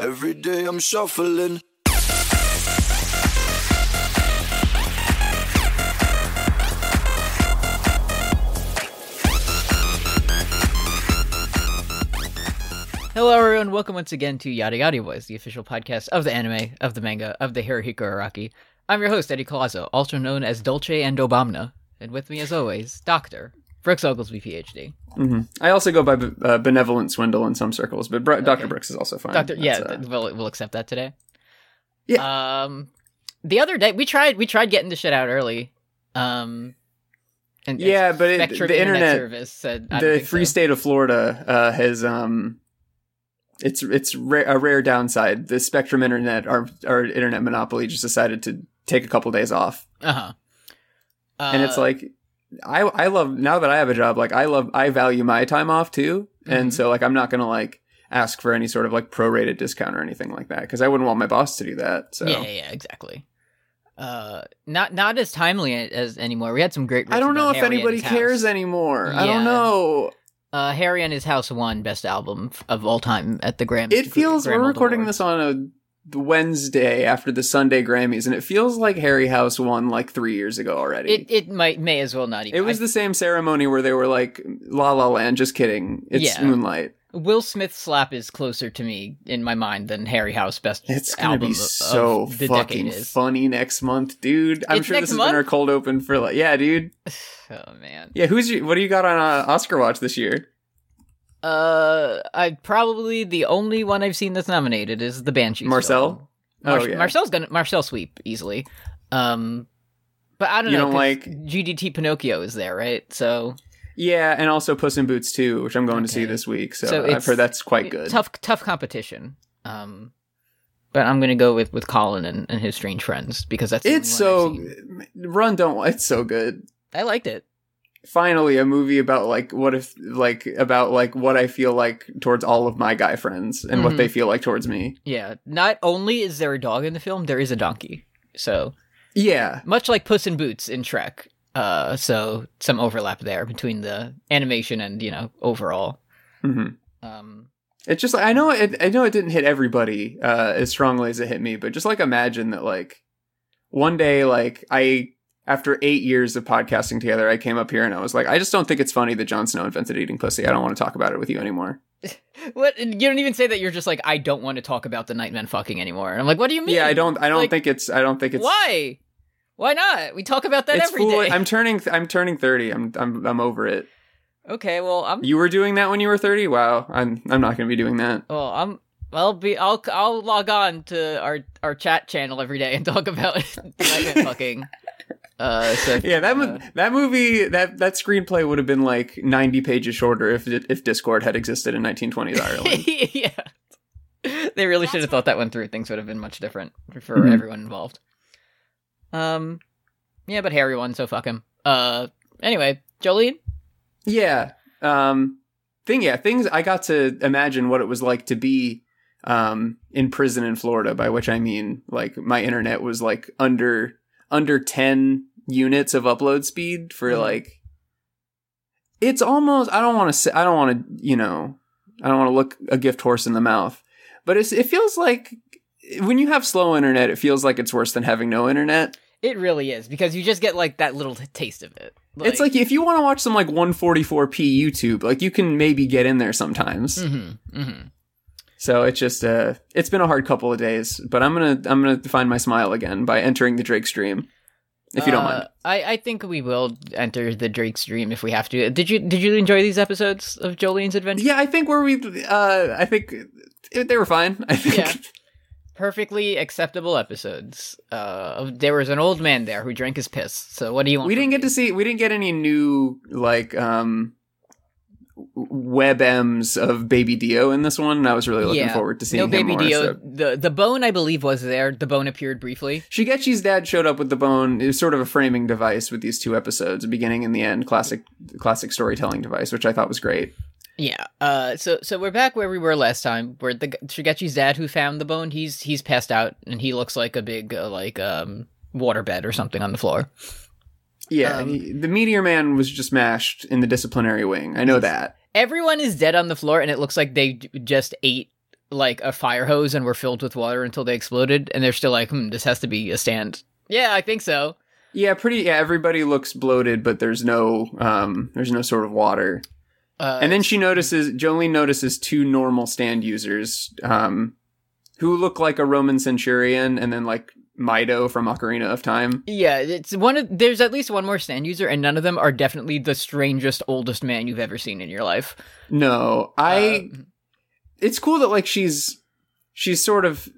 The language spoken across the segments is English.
Every day I'm shuffling. Hello, everyone. Welcome once again to Yada Yada Boys, the official podcast of the anime, of the manga, of the Hirohiko Araki. I'm your host, Eddie Colazo, also known as Dolce and Obamna. And with me, as always, Dr. Brooks Oglesby, PhD. hmm I also go by uh, benevolent swindle in some circles, but Br- Dr. Brooks is also fine. Doctor, yeah, uh, we'll, we'll accept that today. Yeah. Um, the other day, we tried we tried getting the shit out early. Um, and yeah, but it, the internet, service said the free so. state of Florida uh, has um, it's it's ra- a rare downside. The Spectrum internet, our our internet monopoly, just decided to take a couple days off, Uh-huh. Uh and it's like. I I love now that I have a job like I love I value my time off too Mhm. and so like I'm not gonna like ask for any sort of like prorated discount or anything like that because I wouldn't want my boss to do that so Yeah, yeah, yeah, exactly. Uh, not not as timely as anymore. We had some great. I don't know if Harry anybody cares anymore. I don't know. Uh, Harry and His House won Best Album of all time at the Grammys. It feels Graham we're recording this on a Wednesday after the Sunday Grammys, and it feels like Harry House won like three years ago already. It it might may as well not even. It was I- the same ceremony where they were like, "La La Land." Just kidding. It's Yeah. Moonlight. Will Smith slap is closer to me in my mind than Harry House Best. It's gonna album be so fucking funny next month, dude. I'm It's sure this has month? been our cold open for like, yeah, dude. Oh man. Yeah, who's you? What do you got on uh, Oscar Watch this year? Uh, I probably the only one I've seen that's nominated is the Banshee. Marcel? film. Oh yeah, Marcel's gonna Marcel sweep easily. Um, but I don't You know. don't like- GDT Pinocchio is there, right? So yeah, and also Puss in Boots too, which I'm going to see this week. So, So I've heard that's quite good. tough, tough competition. Um, but I'm gonna go with with Colin and, and his strange friends because that's It's so. Run Don't It's so good. I liked it. Finally, a movie about like what if like about like what I feel like towards all of my guy friends and Mhm. what they feel like towards me. Yeah. Not only is there a dog in the film, there is a donkey. So Yeah, much like Puss in Boots in Shrek. Uh, so some overlap there between the animation and you know overall. hmm Um, it's just like I know it. I know it didn't hit everybody uh, as strongly as it hit me, but just like imagine that like one day like I after eight years of podcasting together, I came up here and I was like, I just don't think it's funny that Jon Snow invented eating pussy. I don't want to talk about it with you anymore. what you don't even say that you're just like I don't want to talk about the Nightmen fucking anymore. And I'm like, what do you mean? Yeah, I don't. I don't Like, think it's. I don't think it's. Why? Why not? We talk about that It's every day. fool- I'm turning. I'm turning thirty. I'm. I'm. I'm over it. okay, well, I'm. You were doing that when you were thirty. Wow. I'm. I'm not going to be doing that. Well, I'm. I'll be. I'll. I'll log on to our our chat channel every day and talk about fucking. Uh, so Yeah, that uh, that movie that that screenplay would have been like 90 pages shorter if if Discord had existed in 1920s Ireland. yeah. They really should have thought that one through. Things would have been much different for Mhm. everyone involved. Um, yeah, but Harry won, so fuck him. Uh, anyway, Jolyne. yeah. Um thing yeah, things I got to imagine what it was like to be um in prison in Florida, by which I mean like my internet was like under under 10 units of upload speed for Mhm. like it's almost I don't want to say I don't want to, you know, I don't want to look a gift horse in the mouth. But it's it feels like when you have slow internet, it feels like it's worse than having no internet. It really is because you just get like that little t- taste of it. it's like if you want to watch some like 144p YouTube, like you can maybe get in there sometimes. mm-hmm, mm-hmm. So it's just uh it's been a hard couple of days, but I'm to I'm going to find my smile again by entering the Drake's Dream. If you don't mind. Uh, I, I think we will enter the Drake's dream if we have to. Did you did you enjoy these episodes of Jolyne's adventure? Yeah, I think where we uh I think it, they were fine. I think Yeah. Perfectly acceptable episodes. Uh, there was an old man there who drank his piss. So what do you want? we didn't get me? to see we didn't get any new like um web M's of Baby Dio in this one, and I was really looking Yeah. forward to seeing no baby more, Dio. so- The the bone I believe was there. The bone appeared briefly. Shigechi's dad showed up with the bone. It was sort of a framing device with these two episodes, beginning and the end, classic classic storytelling device, which I thought was great. Yeah. Uh. So so we're back where we were last time, where the Shigechi's dad who found the bone. He's he's passed out and he looks like a big uh, like um waterbed or something on the floor. Yeah, Um, he- the Meteor Man was just mashed in the disciplinary wing. I know that. Everyone is dead on the floor, and it looks like they just ate like a fire hose and were filled with water until they exploded, and they're still like, hmm, this has to be a stand. Yeah, I think so. Yeah, pretty. Yeah, everybody looks bloated, but there's no um, there's no sort of water. Uh, And then she notices, Jolyne notices two normal stand users, um, who look like a Roman centurion, and then like Mido from Ocarina of Time. yeah, it's one of there's at least one more stand user, and none of them are definitely the strangest oldest man you've ever seen in your life. No, I. Uh, it's cool that like she's she's sort of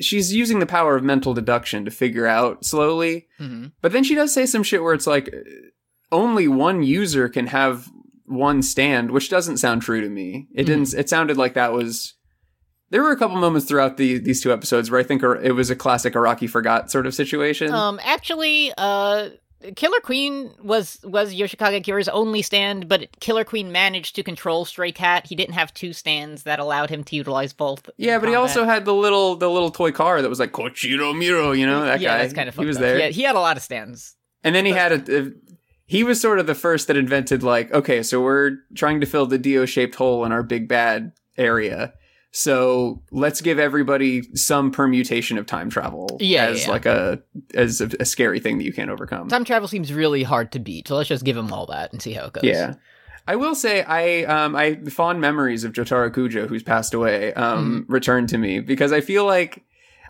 she's using the power of mental deduction to figure out slowly mhm. but then she does say some shit where it's like only one user can have one stand which doesn't sound true to me it didn't it sounded like that was there were a couple moments throughout the these two episodes where i think it was a classic Araki forgot sort of situation Um, actually, uh, Killer Queen was was Yoshikage Kira's only stand, but Killer Queen managed to control Stray Cat. He didn't have two stands that allowed him to utilize both. yeah but he also had the little the little toy car that was like kochiro miro you know that yeah, guy that's kind of he was up. there Yeah, he had a lot of stands. And then he had a, a- he was sort of the first that invented like, okay, so we're trying to fill the Dio shaped hole in our big bad area. So let's give everybody some permutation of time travel Yeah, as yeah. like a as a, a scary thing that you can't overcome. Time travel seems really hard to beat, so let's just give them all that and see how it goes. Yeah. I will say I um I fond memories of Jotaro Kujo who's passed away um Mm-hmm. returned to me because I feel like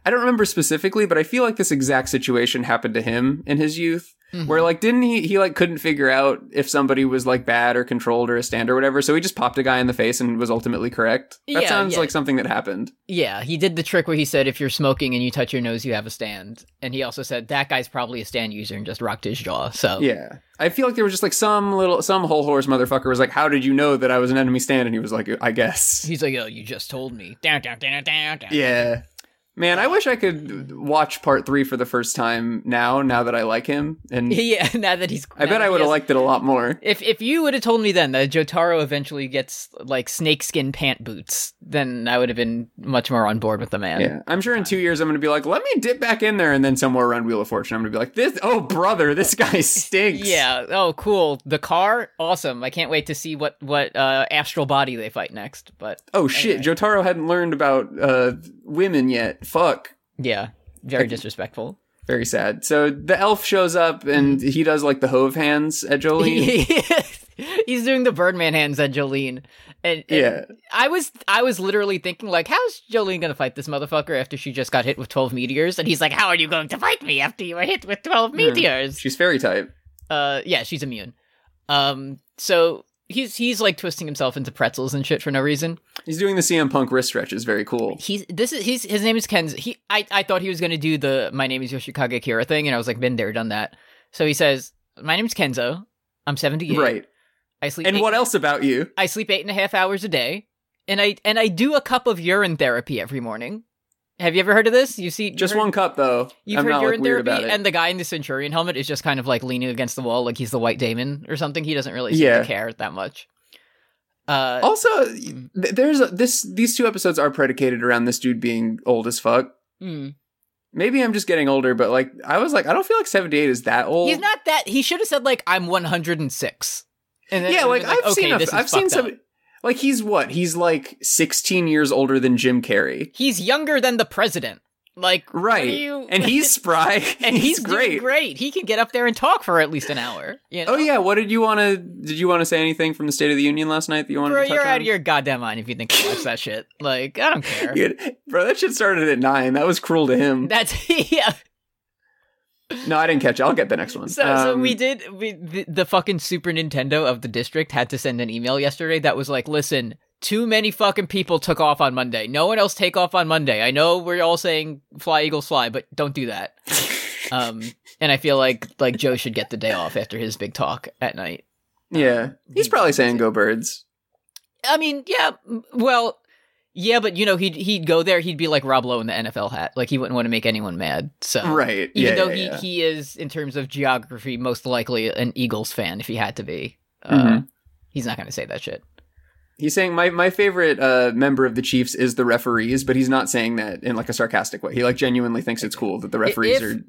I don't remember specifically but I feel like this exact situation happened to him in his youth Mhm. where like didn't he he like couldn't figure out if somebody was like bad or controlled or a stand or whatever so he just popped a guy in the face and was ultimately correct. That Yeah, sounds yeah. like something that happened. Yeah, he did the trick where he said if you're smoking and you touch your nose, you have a stand. And he also said that guy's probably a stand user and just rocked his jaw. So Yeah. I feel like there was just like some little some Hol Horse motherfucker was like how did you know that I was an enemy stand and he was like I guess. he's like, "Oh, you just told me." Down, down, down, down, down. Yeah. Man, I wish I could watch part three for the first time now, now that I like him. And yeah. Now that he's, I bet I would have liked it a lot more. If if you would have told me then that Jotaro eventually gets like snakeskin pant boots, then I would have been much more on board with the man. Yeah. I'm sure in two years I'm going to be like, let me dip back in there. And then somewhere around Wheel of Fortune, I'm going to be like, this, oh, brother, this guy stinks. Yeah. Oh, cool. The car, awesome. I can't wait to see what what uh, astral body they fight next. But Oh, shit. Jotaro hadn't learned about uh, women yet. Fuck. yeah, very Like- disrespectful. Very sad. So the elf shows up and he does like the hove hands at Jolyne. He's doing the Birdman hands at Jolyne, and, and yeah. I was I was literally thinking like, how's Jolyne gonna fight this motherfucker after she just got hit with twelve meteors? And he's like, how are you going to fight me after you were hit with twelve meteors? She's fairy type. Uh, yeah, she's immune. Um, so he's he's like twisting himself into pretzels and shit for no reason. He's doing the CM Punk wrist stretch. stretches. Very cool. He's this is his his name is Ken's. He I I thought he was gonna do the my name is Yoshikage Kira thing, and I was like, been there, done that. So he says, my name's Kenzo. I'm seventy eight. Right. I sleep. And eight- what else about you? I sleep eight and a half hours a day, and I and I do a cup of urine therapy every morning. Have you ever heard of this? You see, Just heard- one cup, though. You've I'm heard not urine like, therapy, and the guy in the Centurion helmet is just kind of like leaning against the wall, like he's the White Damon or something. He doesn't really seem Yeah. to care that much. Uh, Also, there's a, this. These two episodes are predicated around this dude being old as fuck. mm. Maybe I'm just getting older, but like I was like, I don't feel like 78 is that old. he's not that. He should have said like I'm 106. And then yeah, like I've seen. A, I've seen fucked up. Like he's what? He's like 16 years older than Jim Carrey. He's younger than the president. Like Right. you- And he's spry. and he's, great. doing great. He can get up there and talk for at least an hour. You oh, know? Oh yeah, what did you want to? Did you want to say anything from the State of the Union last night that you wanted Bro, to you're on? out of your goddamn mind if you think I watch that shit. Like, I don't care. Bro, that shit started at nine. That was cruel to him. That's yeah. No, I didn't catch it. I'll get the next one. So, so Um, we did. We the, the fucking Super Nintendo of the district had to send an email yesterday that was like, "Listen, too many fucking people took off on Monday. No one else take off on Monday. I know we're all saying fly Eagles fly, but don't do that." um, and I feel like like Joe should get the day off after his big talk at night. Yeah, he's he probably saying "Go Birds." I mean, yeah, well, yeah, but you know, he'd he'd go there. He'd be like Rob Lowe in the NFL hat. Like he wouldn't want to make anyone mad. So Right. even yeah, though yeah, he, yeah. he is in terms of geography most likely an Eagles fan if he had to be. Uh, Mhm. He's not going to say that shit. He's saying my my favorite uh, member of the Chiefs is the referees, but he's not saying that in like a sarcastic way. He like genuinely thinks it's cool that the referees If- are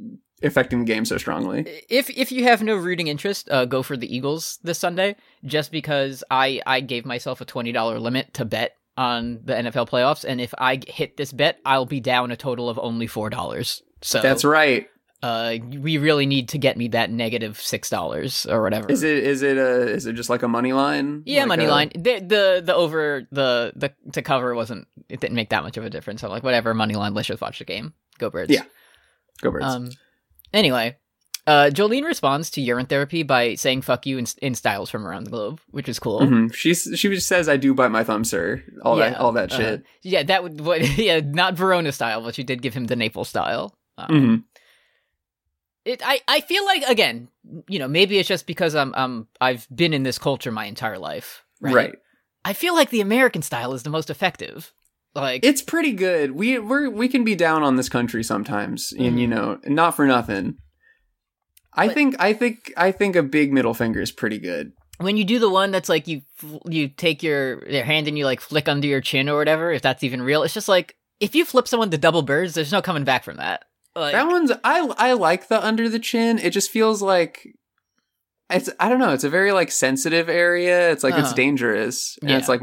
affecting the game so strongly. If if you have no rooting interest, uh, go for the Eagles this Sunday. Just because I I gave myself a twenty dollar limit to bet on the NFL playoffs, and if I hit this bet, I'll be down a total of only four dollars. So That's right. Uh, we really need to get me that negative six dollars or whatever. Is it is it a is it just like a money line? Yeah, Like money a- line. The, the the over the the to cover wasn't it didn't make that much of a difference. I'm like whatever money line. Let's just watch the game. Go birds. Yeah. Go birds. Um. Anyway, uh, Jolyne responds to urine therapy by saying "fuck you" in, in styles from around the globe, which is cool. Mhm. She's she just says I do bite my thumb, sir. All that all that uh-huh. shit. Yeah, that would what yeah, not Verona style, but she did give him the Naples style. Um, Mhm. It I I feel like again, you know, maybe it's just because I'm um I've been in this culture my entire life. Right. Right. I feel like the American style is the most effective. Like It's pretty good. We we we can be down on this country sometimes, and you Mhm. know, not for nothing. I But- think I think I think a big middle finger is pretty good. when you do the one that's like you you take your your hand and you like flick under your chin or whatever, if that's even real, it's just like if you flip someone to double birds, there's no coming back from that. Like, that one's I I like the under the chin. It just feels like it's I don't know. It's a very like sensitive area. It's like it's Uh-huh. dangerous, and it's like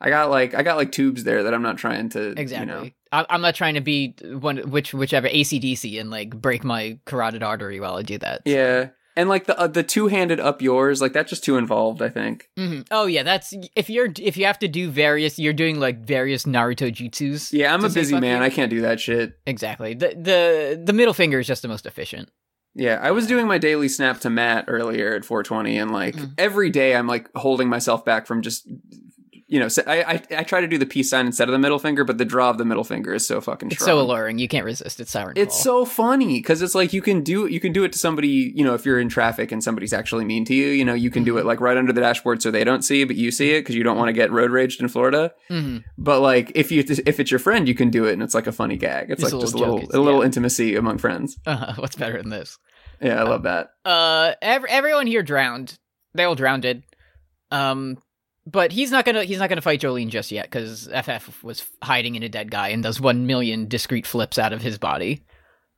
I got like I got like tubes there that I'm not trying to Exactly. You know, I'm not trying to be one which whichever ACDC and like break my carotid artery while I do that. yeah, and like the uh, the two handed up yours like that's just too involved. I think. hmm Oh yeah, that's if you're if you have to do various, you're doing like various Naruto jutsus. Yeah, I'm a busy man. you. I can't do that shit. Exactly. The the the middle finger is just the most efficient. Yeah, I was doing my daily snap to Matt earlier at 420, and like Mhm. every day I'm like holding myself back from just, you know, I I try to do the peace sign instead of the middle finger, but the draw of the middle finger is so fucking It's strong. so alluring. You can't resist. It's siren. It's so funny because it's like you can do you can do it to somebody, you know, if you're in traffic and somebody's actually mean to you, you know, you can do it Mm-hmm. like right under the dashboard so they don't see, but you see it because you don't want to get road raged in Florida. Mhm. But like if you if it's your friend, you can do it, and it's like a funny gag. It's Just like a just a little a little Yeah. intimacy among friends. Uh, what's better than this? Yeah, I love that. Uh, ev- everyone here drowned. They all drowned. Um, but he's not gonna he's not gonna fight Jolyne just yet because FF was hiding in a dead guy and does one million discrete flips out of his body.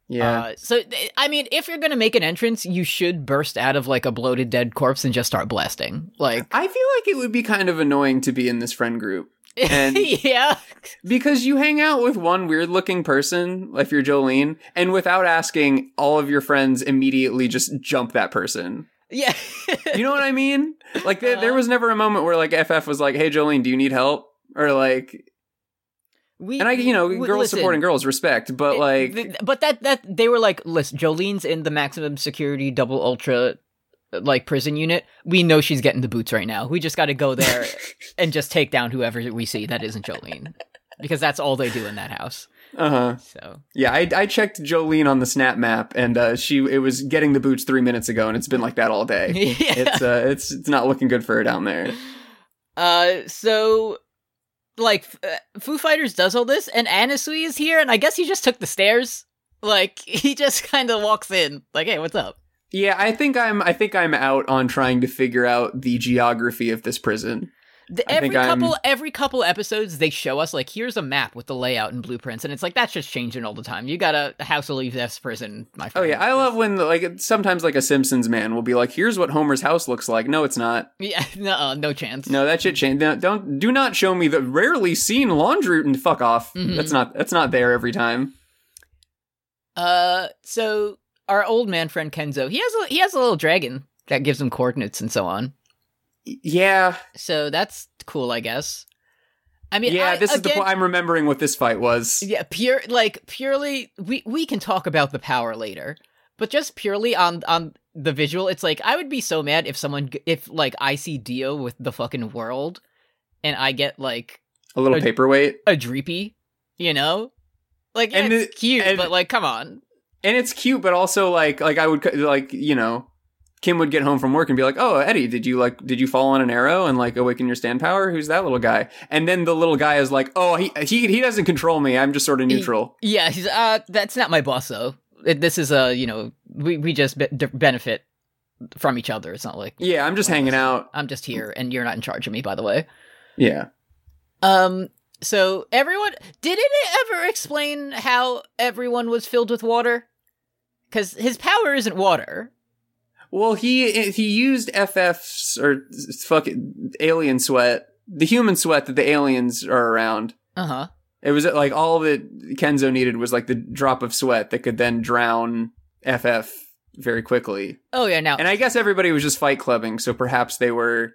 Yeah. Uh, so I mean, if you're gonna make an entrance, you should burst out of like a bloated dead corpse and just start blasting. Like, I feel like it would be kind of annoying to be in this friend group And- yeah, because you hang out with one weird looking person, if you're Jolyne, and without asking, all of your friends immediately just jump that person. Yeah. You know what I mean? Like there, there was uh-huh. never a moment where like FF was like, "Hey Jolyne, do you need help?" Or like, we and I, you know, w- girls listen, supporting girls, respect, but like, th- but that that they were like, listen, Jolyne's in the maximum security double ultra like prison unit. We know she's getting the boots right now. We just got to go there and just take down whoever we see that isn't Jolyne, because that's all they do in that house. Uh huh. So Yeah, I, I checked Jolyne on the Snap map, and uh, she it was getting the boots three minutes ago, and it's been like that all day. yeah. It's uh, it's it's not looking good for her down there. Uh, so like uh, Foo Fighters does all this, and Anasui is here, and I guess he just took the stairs. Like he just kind of walks in, like, "Hey, what's up?" Yeah, I think I'm I think I'm out on trying to figure out the geography of this prison. The, every think I'm- couple every couple episodes, they show us like, "Here's a map with the layout and blueprints," and it's like that's just changing all the time. You got a House of Leaves S prison, my friend. Oh yeah, I love when like sometimes like a Simpsons man will be like, "Here's what Homer's house looks like." No, it's not. Yeah, no, no chance. No, that shit changed. Don't, don't do not show me the rarely seen laundry and fuck off. Mhm. That's not that's not there every time. Uh, so our old man friend Kenzo, he has a he has a little dragon that gives him coordinates and so on. Yeah, So that's cool, I guess. I mean, yeah. I- this is the again- point. I'm remembering what this fight was. Yeah, pure like purely we we can talk about the power later, but just purely on on the visual, it's like I would be so mad if someone if like I see Dio with the fucking world, and I get like A little Uh, paperweight. a dreepy, you know, like yeah, And it's it- cute, and- but like come on, and it's cute, but also like like I would like you know, Kim would get home from work and be like, "Oh, Eddie, did you like did you fall on an arrow and like awaken your stand power? Who's that little guy?" And then the little guy is like, "Oh, he he he doesn't control me. I'm just sort of He- neutral." yeah, he's uh that's not my boss though. It- This is a you know we we just be- d- benefit from each other. It's not like Yeah, I'm just hanging out. I'm just here and you're not in charge of me. By the way. Yeah. Um. So everyone, did it ever explain how everyone was filled with water? Because his power isn't water. Well, he he used FF's or fucking alien sweat the human sweat that the aliens are around. Uh huh. It was like all that Kenzo needed was like the drop of sweat that could then drown FF very quickly. Oh yeah. Now And I guess everybody was just fight clubbing, so perhaps they were.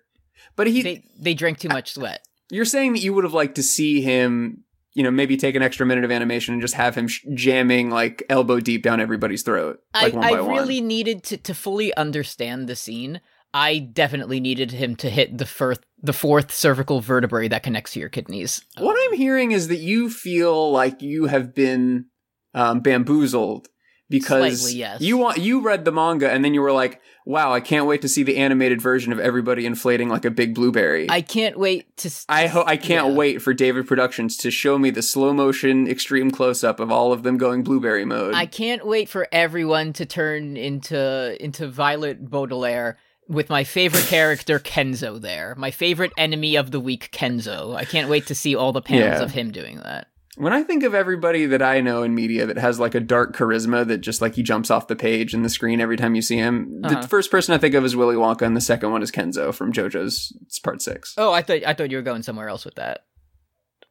But he, they they drink too much sweat. you're saying that you would have liked to see him, you know, maybe take an extra minute of animation and just have him sh- jamming like elbow deep down everybody's throat, like I, one I really needed to, to fully understand the scene. I definitely needed him to hit the fourth the fourth cervical vertebrae that connects to your kidneys. What I'm hearing is that you feel like you have been um, bamboozled because Slightly, yes. you want you read the manga and then you were like, "Wow, I can't wait to see the animated version of everybody inflating like a big blueberry." I can't wait to. I ho- I can't Yeah. wait for David Productions to show me the slow motion extreme close up of all of them going blueberry mode. I can't wait for everyone to turn into into Violet Beauregarde with my favorite character Kenzo there. My favorite enemy of the week Kenzo. I can't wait to see all the panels Yeah. of him doing that. When I think of everybody that I know in media that has like a dark charisma that just like he jumps off the page and the screen every time you see him, Uh-huh. the first person I think of is Willy Wonka, and the second one is Kenzo from JoJo's it's Part Six. Oh, I thought I thought you were going somewhere else with that.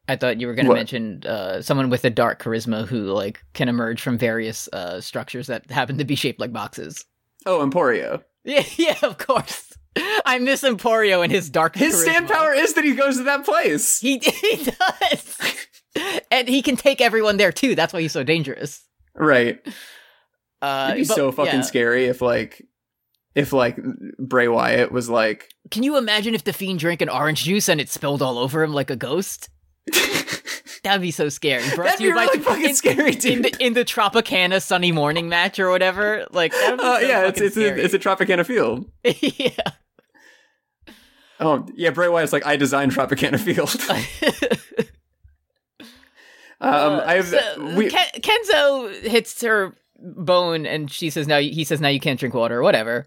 I thought you were going to mention uh, someone with a dark charisma who like can emerge from various uh, structures that happen to be shaped like boxes. Oh, Emporio. Yeah, yeah, of course. I miss Emporio and his dark. His charisma. stand power is that he goes to that place. He he does, and he can take everyone there too. That's why he's so dangerous. Right. Uh, It'd be but- so fucking yeah. scary if like if like Bray Wyatt was like Can you imagine if the fiend drank an orange juice and it spilled all over him like a ghost? That'd be so scary. Brought That'd be by- really fucking in, scary, in the in the Tropicana Sunny Morning match or whatever. Like, Uh, yeah, it's it's a, it's a Tropicana field. scary. Oh yeah, Bray Wyatt's like I designed Tropicana Field. um, Uh, I have so, we, Ken- Kenzo hits her bone, and she says, "Now he says now you can't drink water or whatever."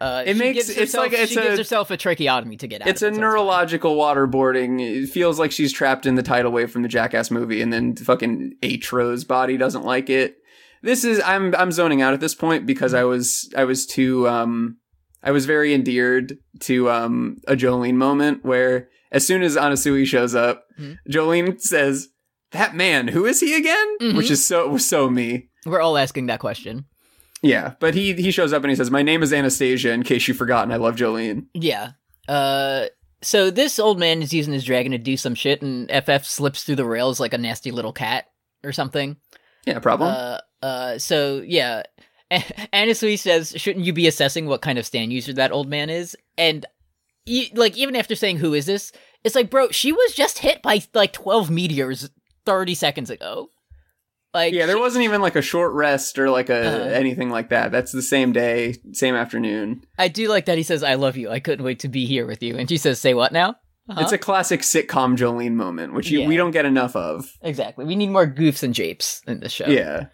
Uh, It she makes- it's herself- like- it's she gives herself a tracheotomy to get out. it's a it, so neurological waterboarding. It feels like she's trapped in the tidal wave from the Jackass movie, and then fucking Atro's body doesn't like it. This is I'm I'm zoning out at this point because I was I was too um I was very endeared to um a Jolyne moment where as soon as Anasui shows up, Mhm. Jolyne says, "That man, who is he again?" Mhm. Which is so so me. We're all asking that question. Yeah, but he he shows up and he says, "My name is Anastasia. In case you've forgotten, I love Jolyne." Yeah. Uh. So this old man is using his dragon to do some shit, and FF slips through the rails like a nasty little cat or something. Yeah, problem. Uh. Uh. So yeah. Anasui says, "Shouldn't you be assessing what kind of stand user that old man is?" And e- like even after saying, "Who is this?" It's like, bro, she was just hit by like twelve meteors thirty seconds ago. Like, yeah, there wasn't even like a short rest or like a Uh-huh. anything like that. That's the same day, same afternoon. I do like that he says, "I love you. I couldn't wait to be here with you." And she says, "Say what now?" Uh-huh. It's a classic sitcom Jolyne moment, which you, Yeah. we don't get enough of. Exactly. We need more goofs and japes in this show. Yeah,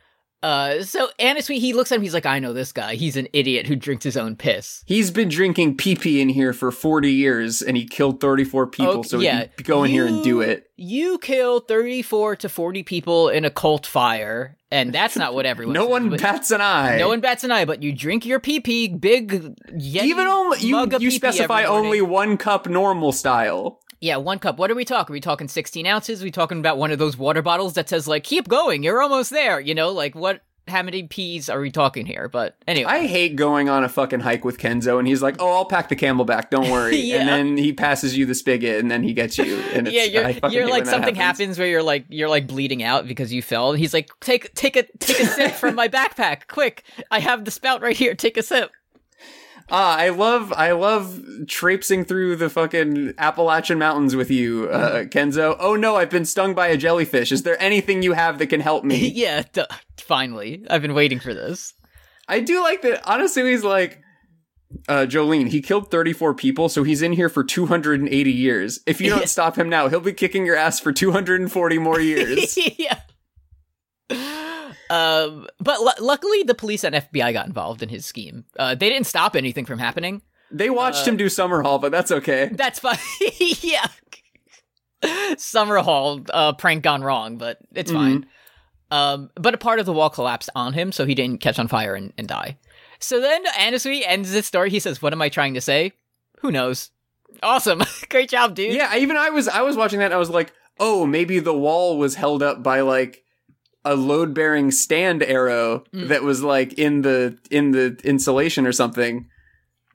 Uh, so Anasui, he looks at him. He's like, "I know this guy. He's an idiot who drinks his own piss." he's been drinking pee pee in here for forty years, and he killed thirty four people, Okay, so yeah. he can go in here and do it. You kill thirty-four to forty people in a cult fire, and that's not what everyone. no one bats an eye. No one bats an eye, but you drink your pee pee, big. Even only you, you specify only one cup normal style. Yeah, one cup. What are we talking? Are we talking 16 ounces? Are we talking about one of those water bottles that says, like, keep going, you're almost there? You know, like, what, how many peas are we talking here? But anyway. I hate going on a fucking hike with Kenzo, and he's like, "Oh, I'll pack the CamelBak, don't worry." Yeah. And then he passes you the spigot, and then he gets you. And it's, yeah, you're, you're like something happens. happens where you're like you're like bleeding out because you fell. And he's like, take take a take a sip from my backpack, quick! I have the spout right here. Take a sip. Ah, I love I love traipsing through the fucking Appalachian mountains with you, uh, Kenzo. Oh no, I've been stung by a jellyfish. Is there anything you have that can help me? yeah, duh, finally, I've been waiting for this. I do like that. Honestly, he's like, uh, Jolyne. He killed 34 people, so he's in here for 280 years. If you don't stop him now, he'll be kicking your ass for 240 more years. yeah. Um, but lu luckily, the police and FBI got involved in his scheme. Uh, they didn't stop anything from happening. they watched Uh, him do Summer Hall, but that's okay. That's fine. yeah. Summer Hall uh, prank gone wrong, but it's Mhm. fine. Um, but a part of the wall collapsed on him, so he didn't catch on fire and, and die. So then Anasui ends this story. He says, "What am I trying to say? Who knows? Awesome. Great job, dude. Yeah, even I was I was watching that and I was like, oh, maybe the wall was held up by like a load bearing stand arrow Mm. that was like in the in the insulation or something.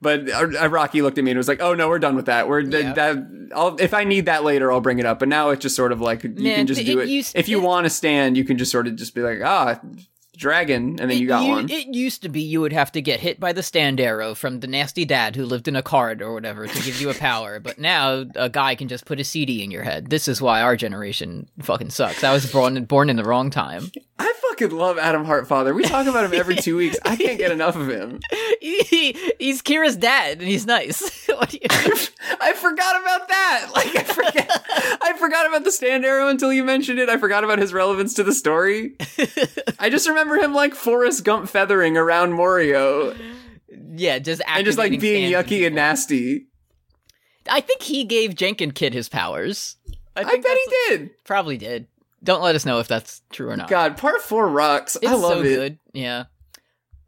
But uh, Araki looked at me and was like, "Oh no, we're done with that. We're Yeah. that. I'll, if I need that later, I'll bring it up. But now it's just sort of like you Man, can just it do it. used- if you it- want to stand, you can just sort of just be like, ah, dragon, and then you got u- one. It used to be you would have to get hit by the stand arrow from the nasty dad who lived in a card or whatever to give you a power, but now a guy can just put a CD in your head. This is why our generation fucking sucks. I was born born in the wrong time. I fucking love Adam Hartfather. We talk about him every two weeks. I can't get enough of him. He, he's Kira's dad, and he's nice. you? I forgot about that. Like I forget I forgot about the stand arrow until you mentioned it. I forgot about his relevance to the story. I just remember him like Forrest Gump feathering around Morio yeah, just and just like being stands yucky and nasty. I think he gave Jenkin Kid his powers. I, I, bet he did. Probably did. Don't let us know if that's true or not. God, part four rocks. It's I love so it. good. Yeah.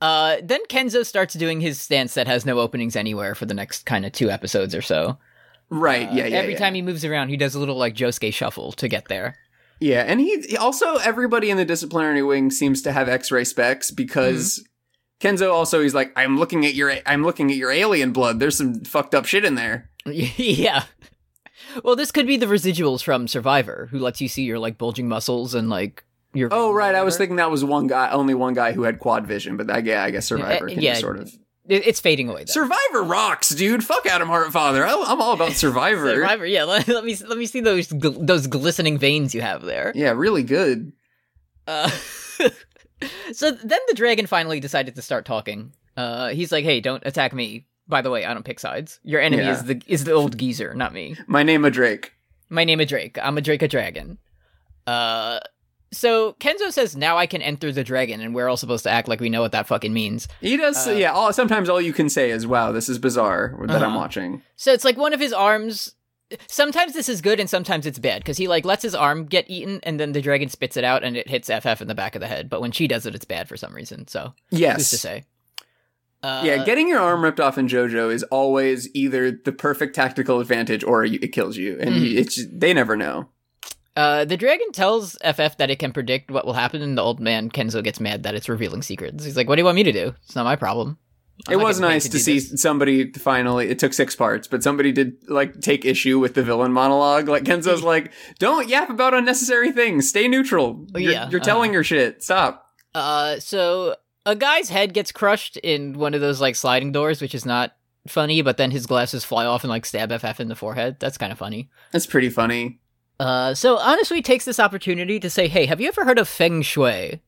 Uh, then Kenzo starts doing his stance that has no openings anywhere for the next kind of two episodes or so. Right, Uh, yeah, yeah. Every yeah. time he moves around, he does a little like Josuke shuffle to get there. Yeah, and he also everybody in the disciplinary wing seems to have X-ray specs because Mm-hmm. Kenzo also he's like I'm looking at your I'm looking at your alien blood. There's some fucked up shit in there. yeah. Well, this could be the residuals from Survivor, who lets you see your like bulging muscles and like your. Oh right, I was thinking that was one guy, only one guy who had quad vision, but I, yeah, I guess Survivor can yeah. sort of. It- it's fading away. Though. Survivor rocks, dude. Fuck Adam Hartfather. I, I'm all about Survivor. Survivor, yeah. Let, let me let me see those gl- those glistening veins you have there. Yeah, really good. Uh, so then the dragon finally decided to start talking. Uh, he's like, "Hey, don't attack me. By the way, I don't pick sides. Your enemy Yeah. is the is the old geezer, not me. My name a Drake. My name is Drake. I'm a Drake a dragon." Uh, so Kenzo says, "Now I can enter the dragon," and we're all supposed to act like we know what that fucking means. He does. Uh, yeah. All, sometimes all you can say is, "Wow, this is bizarre." That I'm Uh-huh. watching. So it's like one of his arms. Sometimes this is good and sometimes it's bad because he like lets his arm get eaten and then the dragon spits it out and it hits FF in the back of the head. But when she does it, it's bad for some reason. So who's to say? Uh, yeah, getting your arm ripped off in JoJo is always either the perfect tactical advantage or it kills you, and Mhm. it's they never know. Uh, the dragon tells FF that it can predict what will happen, and the old man Kenzo gets mad that it's revealing secrets. He's like, "What do you want me to do? It's not my problem." I'm it was nice to to, see this." somebody finally. It took six parts, but somebody did like take issue with the villain monologue. Like Kenzo's like, "Don't yap about unnecessary things. Stay neutral. Oh, You're, yeah, you're telling uh-huh. your shit. Stop." Uh, so a guy's head gets crushed in one of those like sliding doors, which is not funny. But then his glasses fly off and like stab FF in the forehead. That's kind of funny. That's pretty funny. Uh, so honestly, takes this opportunity to say, "Hey, have you ever heard of Feng Shui?"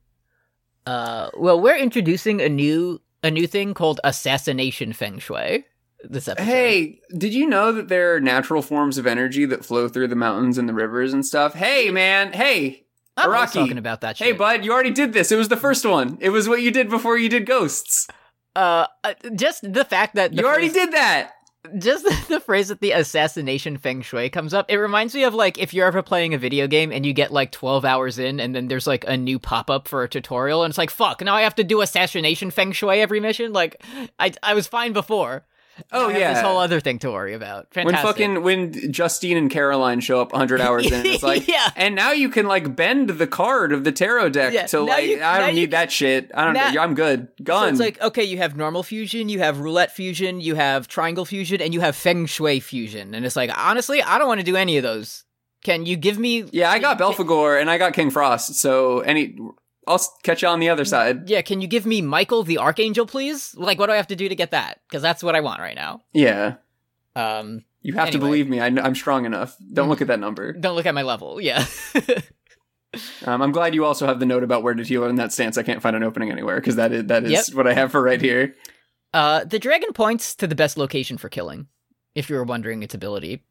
Uh, well, we're introducing a new a new thing called assassination Feng Shui. This episode. Hey, did you know that there are natural forms of energy that flow through the mountains and the rivers and stuff? Hey, man. Hey, I'm Araki. talking about that. Shit. Hey, bud, you already did this. It was the first one. It was what you did before you did ghosts. Uh, uh, just the fact that the you already did that. Just the phrase that the assassination feng shui comes up it reminds me of like if you're ever playing a video game and you get like 12 hours in and then there's like a new pop-up for a tutorial and it's like fuck now i have to do assassination feng shui every mission? Like i i was fine before Oh yeah. this whole other thing to worry about when fucking when Justine and Caroline show up 100 hours in, it's like, Yeah. and now you can like bend the card of the tarot deck Yeah, to like, you- I don't need that shit. I don't now- I'm good. so Gone. it's like okay you have normal fusion you have roulette fusion you have triangle fusion and you have feng shui fusion and it's like honestly i don't want to do any of those can you give me yeah, I got Belphegor and I got King Frost. So any, I'll catch you on the other side. Yeah, can you give me Michael the Archangel, please? Like, what do I have to do to get that? Because that's what I want right now. Yeah. Um, You have to believe me. I, am strong enough. Don't look at that number. don't look at my level. Yeah. Um, I'm glad you also have the note about where to heal in that stance. I can't find an opening anywhere because that is that is Yep. what I have for right here. uh, the dragon points to the best location for killing, if you were wondering its ability.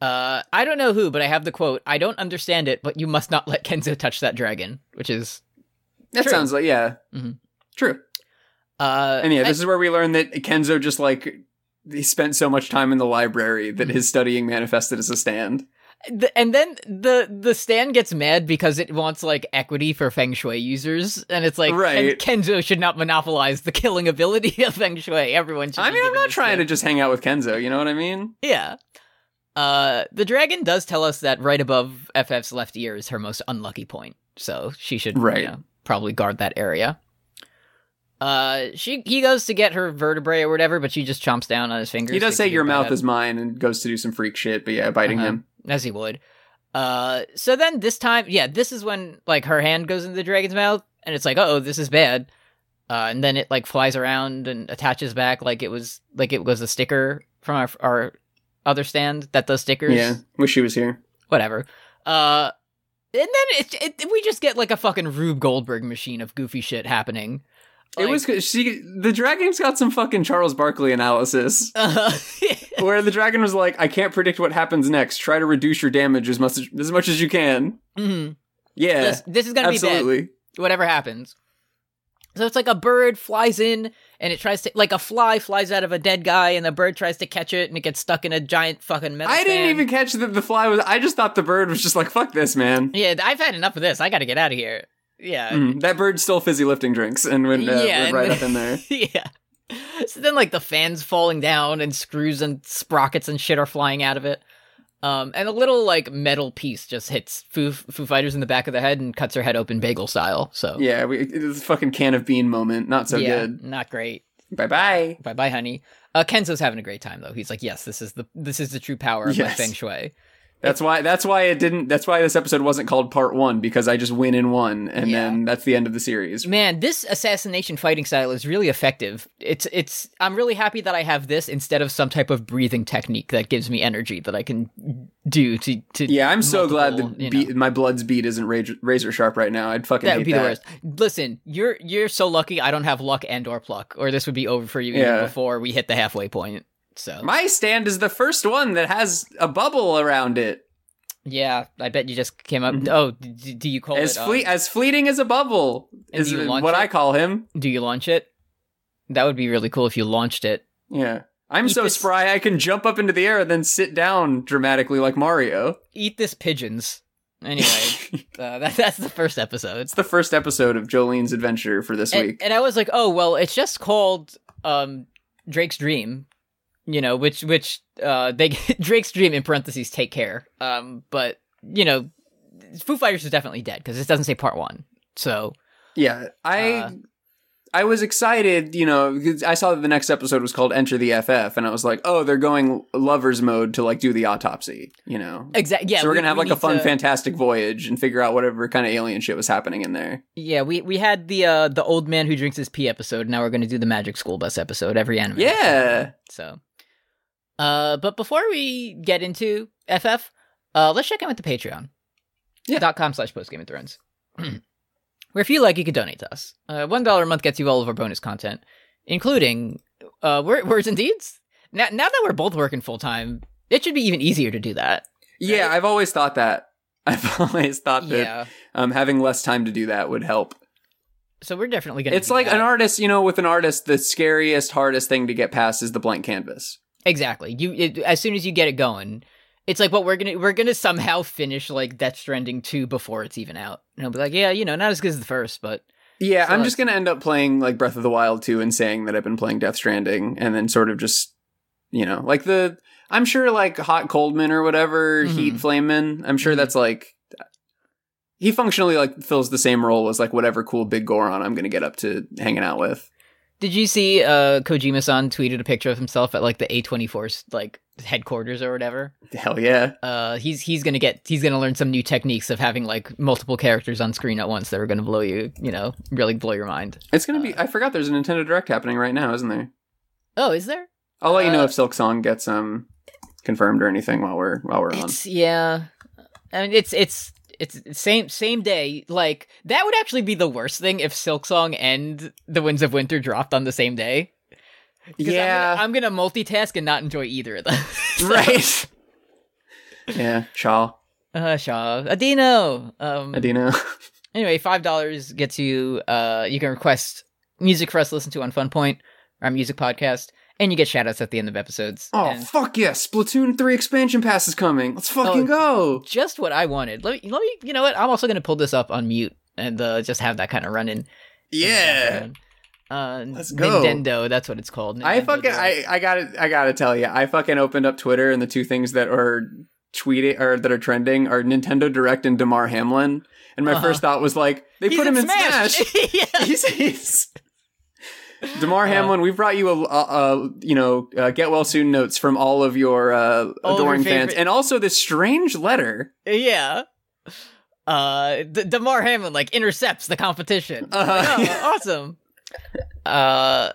Uh, I don't know who, but I have the quote. I don't understand it, but you must not let Kenzo touch that dragon, which is That True. sounds like yeah, Mhm. true. uh, And yeah, I- this is where we learn that Kenzo just like he spent so much time in the library that his studying manifested as a stand. the, and then the the stand gets mad because it wants like equity for feng shui users, and it's like Right. Ken- Kenzo should not monopolize the killing ability of feng shui. Everyone should. I mean, I'm not trying to just hang out with Kenzo. You know what I mean? Yeah. Uh, the dragon does tell us that right above FF's left ear is her most unlucky point, so she should Right. you know, probably guard that area. Uh, she he goes to get her vertebrae or whatever, but she just chomps down on his fingers. He does say your mouth is mine and goes to do some freak shit, but yeah, biting Uh-huh. him. as he would. Uh, so then this time, yeah, this is when like her hand goes into the dragon's mouth, and it's like, oh, this is bad. Uh, and then it like flies around and attaches back like it was like it was a sticker from our our other stand that does stickers. Yeah, wish she was here. whatever. Uh, and then it, it we just get like a fucking Rube Goldberg machine of goofy shit happening. it was. She the dragon's got some fucking Charles Barkley analysis Uh, where the dragon was like, "I can't predict what happens next. Try to reduce your damage as much as, as much as you can." mhm. Yeah, this, this is gonna be bad. absolutely. whatever happens. So it's like a bird flies in and it tries to like a fly flies out of a dead guy and the bird tries to catch it and it gets stuck in a giant fucking metal. I didn't even catch that the fly was. I just thought the bird was just like, "Fuck this, man." Yeah, I've had enough of this. I got to get out of here. Yeah, Mhm. That bird stole fizzy lifting drinks and went, uh, Yeah, went right up in there. yeah. So then, like the fans falling down and screws and sprockets and shit are flying out of it. Um, and a little like metal piece just hits Foo Foo Fighters in the back of the head and cuts her head open bagel style. So Yeah, we, it was a fucking can of bean moment. Not so yeah, good. not great. Bye bye. Bye bye, honey. Uh, Kenzo's having a great time though. He's like, yes, this is the this is the true power of Yes. my feng shui. That's why. That's why it didn't. That's why this episode wasn't called part one because I just win in one, and Yeah. then that's the end of the series. Man, this assassination fighting style is really effective. It's it's. I'm really happy that I have this instead of some type of breathing technique that gives me energy that I can do to to. Yeah, I'm so glad that you beat, my blood's beat isn't razor, razor sharp right now. I'd fucking That hate would be that. the worst. Listen, you're you're so lucky. I don't have luck and or pluck, or this would be over for you Yeah. even before we hit the halfway point. So My stand is the first one that has a bubble around it. yeah, I bet you just came up. Mhm. Oh, d- do you call As it? um, as fleeting as a bubble And is do you launch what it? I call him. do you launch it? That would be really cool if you launched it. Yeah. I'm Eat so this- spry I can jump up into the air and then sit down dramatically like Mario. Eat this pigeons. Anyway, uh, that, that's the first episode. It's the first episode of Jolyne's adventure for this And, week. and I was like, oh well, it's just called um, Drake's Dream, you know, which which uh, they Drake's Dream in parentheses take care. Um, but you know, Foo Fighters is definitely dead because it doesn't say part one. So Yeah, I Uh, I was excited, you know, I saw that the next episode was called Enter the FF, and I was like, oh, they're going lovers mode to like do the autopsy, you know. exactly, yeah. so we're gonna have like a fun, to- fantastic voyage and figure out whatever kind of alien shit was happening in there. Yeah, we we had the uh the old man who drinks his pee episode. Now we're gonna do the Magic School Bus episode every anime. Yeah, So, uh, but before we get into FF, uh, let's check in with the Patreon. Yeah. Dot com slash post Game of Thrones. Where if you like, you could donate to us. Uh, One dollar a month gets you all of our bonus content, including uh wor- words and deeds. Now, now that we're both working full time, it should be even easier to do that. yeah. I've always thought that. I've always thought that Yeah. um, having less time to do that would help. So we're definitely gonna. It's like that. an artist, you know, with an artist, the scariest, hardest thing to get past is the blank canvas. Exactly. You it, as soon as you get it going, it's like what we're gonna we're gonna somehow finish like Death Stranding two before it's even out. And I'll be like, yeah, you know, not as good as the first, but Yeah, I'm just gonna end up playing like Breath of the Wild 2 and saying that I've been playing Death Stranding, and then sort of just, you know, like the I'm sure like Hot Coldman or whatever, Mhm. Heat Flameman. I'm sure Mhm. that's like he functionally like fills the same role as like whatever cool big Goron I'm gonna get up to hanging out with. Did you see uh Kojima-san tweeted a picture of himself at like the A24's like headquarters or whatever? Hell yeah, Uh, he's he's gonna get he's gonna learn some new techniques of having like multiple characters on screen at once that are gonna blow you, you know, really blow your mind. it's gonna be. I forgot there's a Nintendo Direct happening right now, isn't there? Oh, is there? I'll let you know Uh, if Silksong gets um confirmed or anything while we're while we're on. Yeah. I mean, it's it's it's same same day. Like that would actually be the worst thing if Silksong and The Winds of Winter dropped on the same day. 'Cause Yeah, I'm gonna, I'm gonna multitask and not enjoy either of them. So, right. yeah, Shaw, Uh, Shaw, Adino. Um. Adina. Anyway, five dollars gets you. Uh, you can request music for us to listen to on Fun Point, our music podcast, and you get shoutouts at the end of episodes. Oh and fuck yes! Splatoon three expansion pass is coming. Let's fucking go. just what I wanted. Let me, let me. You know what? I'm also gonna pull this up on mute and uh, just have that kind of run in. Yeah. Uh, Let's go. Nintendo, that's what it's called. I fucking I I gotta I gotta tell you I fucking opened up Twitter and the two things that are tweeting or that are trending are Nintendo Direct and Damar Hamlin and my Uh-huh. first thought was like they He's put him in Smash. Smash. yeah. he's, Damar Uh, Hamlin, we've brought you a, a, a you know uh, get well soon notes from all of your uh, All adoring your fans, and also this strange letter. Yeah. Uh, D- Damar Hamlin like intercepts the competition. Uh-huh. Oh, awesome. Uh,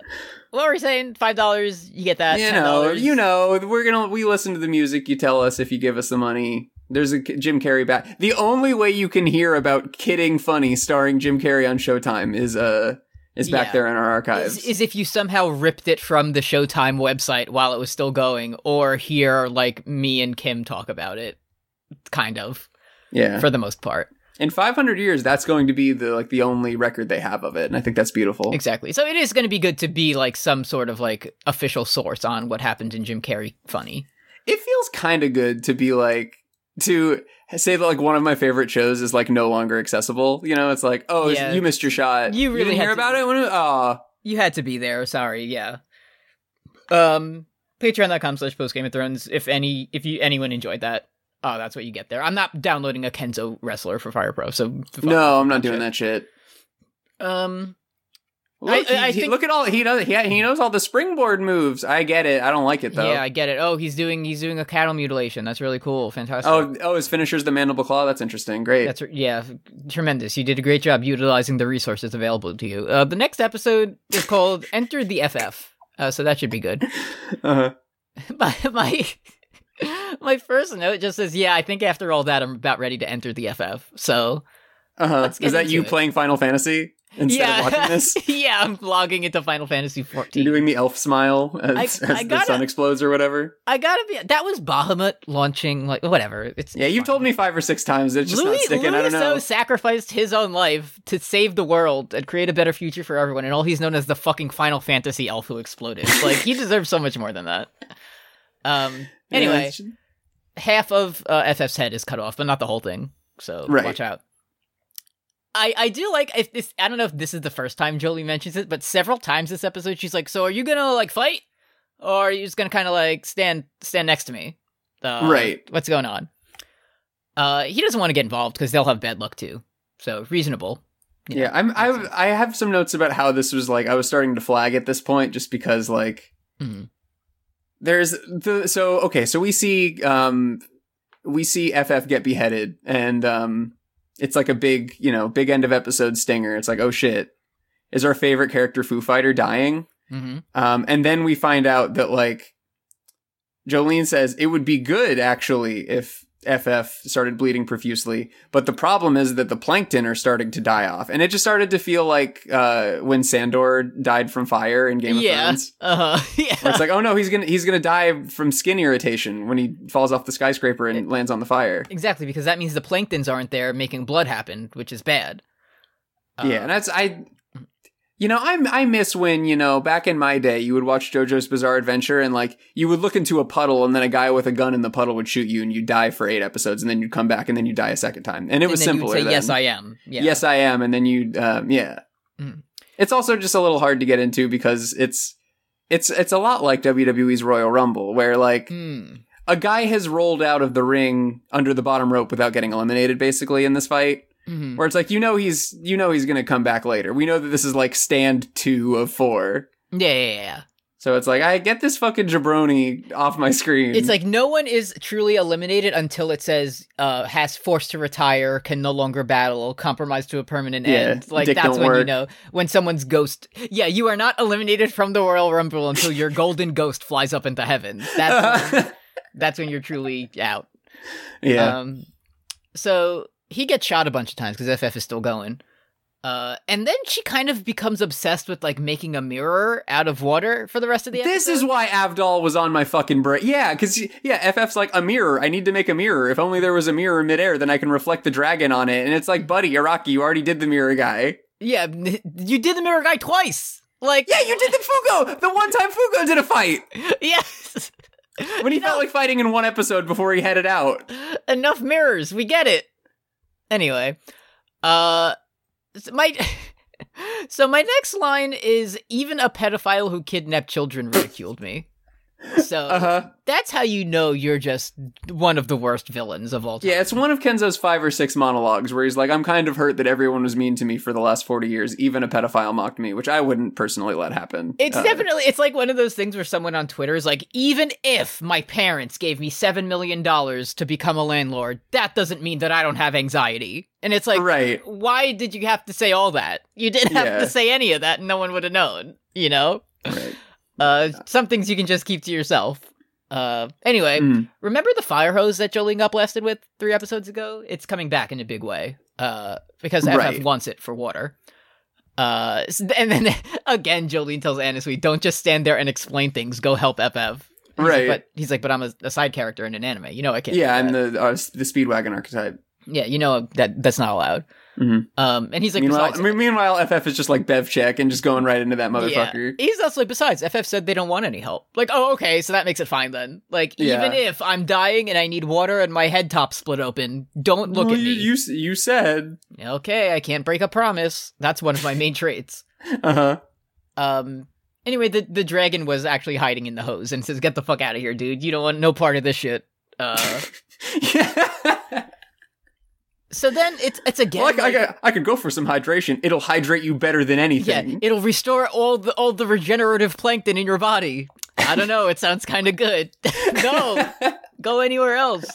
what were we saying? Five dollars, you get that. you know, $10. you know, we're gonna we listen to the music. You tell us if you give us the money. There's a Jim Carrey back. The only way you can hear about Kidding Funny starring Jim Carrey on Showtime is uh is back Yeah. there in our archives. Is, is if you somehow ripped it from the Showtime website while it was still going, or hear like me and Kim talk about it, kind of yeah. for the most part. In 500 years, that's going to be the like the only record they have of it, and I think that's beautiful. Exactly. So it is going to be good to be like some sort of like official source on what happened in Jim Carrey funny. It feels kind of good to be like to say that like one of my favorite shows is like no longer accessible. You know, it's like oh Yeah. you missed your shot. You really didn't hear to- about it when it. Oh, You had to be there. Sorry. Yeah. Um, Patreon.com slash post Game of Thrones. If any, if you anyone enjoyed that, oh, that's what you get there. I'm not downloading a Kenzo wrestler for Fire Pro, so no, I'm not doing shit. that shit. Um, Look, I- I he- think- look at all he knows. He, he knows all the springboard moves. I get it. I don't like it though. yeah, I get it. Oh, he's doing he's doing a cattle mutilation. That's really cool. Fantastic. oh, oh, his finisher's the mandible claw. That's interesting. Great. That's yeah, tremendous. You did a great job utilizing the resources available to you. Uh, the next episode is called "Enter the FF," uh, so that should be good. uh-huh. my my my first note just says, "Yeah, I think after all that, I'm about ready to enter the FF." So Uh-huh. Is that you it. playing Final Fantasy instead yeah, of watching this? yeah, I'm logging into Final Fantasy 14. You're doing the elf smile as, I- as I the gotta- sun explodes or whatever. I gotta be. That was Bahamut launching like whatever. It's Yeah, you've told me five or six times. It's just Louis, not sticking. I don't know. so sacrificed his own life to save the world and create a better future for everyone, and all he's known as the fucking Final Fantasy elf who exploded. like he deserves so much more than that. Um. Anyway, it's- half of uh, FF's head is cut off, but not the whole thing. So Right. watch out. I I do like if this. I don't know if this is the first time Jolie mentions it, but several times this episode, she's like, "So are you gonna like fight, or are you just gonna kind of like stand stand next to me?" Uh, Right. What's going on? Uh, he doesn't want to get involved because they'll have bad luck too. So reasonable. you know, yeah, I'm. makes I sense. I have some notes about how this was like. I was starting to flag at this point just because like Mhm. there's the so okay so we see um we see ff get beheaded and um it's like a big you know big end of episode stinger. It's like oh shit. Is our favorite character foo fighter dying? Mhm. um and then we find out that like jolyne says it would be good actually if ff started bleeding profusely but the problem is that the plankton are starting to die off and it just started to feel like uh when sandor died from fire in game of yeah. thrones Uh huh. Yeah. where it's like, oh no, he's gonna he's gonna die from skin irritation when he falls off the skyscraper and lands on the fire. exactly because that means the planktons aren't there making blood happen, which is bad. yeah, Uh, and that's I. You know, I I miss when you know back in my day, you would watch JoJo's Bizarre Adventure, and like you would look into a puddle, and then a guy with a gun in the puddle would shoot you, and you'd die for eight episodes, and then you'd come back, and then you'd die a second time, and it was and you simpler. say. "Yes, I am." Yeah. Yes, I am, and then you, um, yeah. Mhm. It's also just a little hard to get into because it's it's it's a lot like WWE's Royal Rumble, where like Hmm. a guy has rolled out of the ring under the bottom rope without getting eliminated basically in this fight Mhm. where it's like you know he's you know he's gonna come back later we know that this is like stand two of four Yeah, yeah, yeah. so it's like i get this fucking jabroni off my screen It's like no one is truly eliminated until it says uh has forced to retire, can no longer battle, compromised to a permanent Yeah, end. Like that's when you know when someone's ghost. Yeah, you are not eliminated from the Royal Rumble until your golden ghost flies up into heaven. That's when, that's when you're truly out. yeah Um, so he gets shot a bunch of times because FF is still going. Uh, and then she kind of becomes obsessed with like making a mirror out of water for the rest of the episode. this is why Avdol was on my fucking brain. Yeah, because yeah, FF's like a mirror. I need to make a mirror. If only there was a mirror in midair, then I can reflect the dragon on it. And it's like, buddy, Araki, you already did the mirror guy. yeah, you did the mirror guy twice. Like, Yeah, you did the Fugo. The one time Fugo did a fight yes. when he You felt know- like fighting in one episode before he headed out. enough mirrors. We get it. Anyway, uh, my so my next line is even a pedophile who kidnapped children ridiculed me. So Uh huh. that's how you know you're just one of the worst villains of all time. Yeah, it's one of Kenzo's five or six monologues where he's like, "I'm kind of hurt that everyone was mean to me for the last forty years. Even a pedophile mocked me, which I wouldn't personally let happen." It's Uh, definitely it's like one of those things where someone on Twitter is like, even if my parents gave me seven million dollars to become a landlord, that doesn't mean that I don't have anxiety. And it's like, right. why did you have to say all that? You didn't have Yeah. to say any of that, and no one would have known. You know, Right. Uh, some things you can just keep to yourself. Uh, anyway, Mm. remember the fire hose that Jolyne got blasted with three episodes ago? It's coming back in a big way. Uh, because FF Right. wants it for water. Uh, and then again, Jolyne tells Anasui, "Don't just stand there and explain things. Go help FF." He's like, Right. but he's like, "But I'm a, a side character in an anime. You know, I can't." Yeah, that." the uh, the Speedwagon archetype. yeah, you know that that's not allowed. Mhm. Um, and he's like, meanwhile, besides, I mean, meanwhile, FF is just like bev check and just going right into that motherfucker. Yeah. He's also like, besides, FF said they don't want any help. Like, oh, okay, so that makes it fine then. Like, Yeah. even if I'm dying and I need water and my head top split open, don't look Well, at you, me. You you said. Okay, I can't break a promise. That's one of my main traits. Uh huh. Um. Anyway, the the dragon was actually hiding in the hose and says, "Get the fuck out of here, dude. You don't want no part of this shit." Uh. yeah. so then it's it's again. Well, I, like- I, I, could go for some hydration. It'll hydrate you better than anything. yeah, it'll restore all the all the regenerative plankton in your body. I don't know. It sounds kind of good. no, go anywhere else.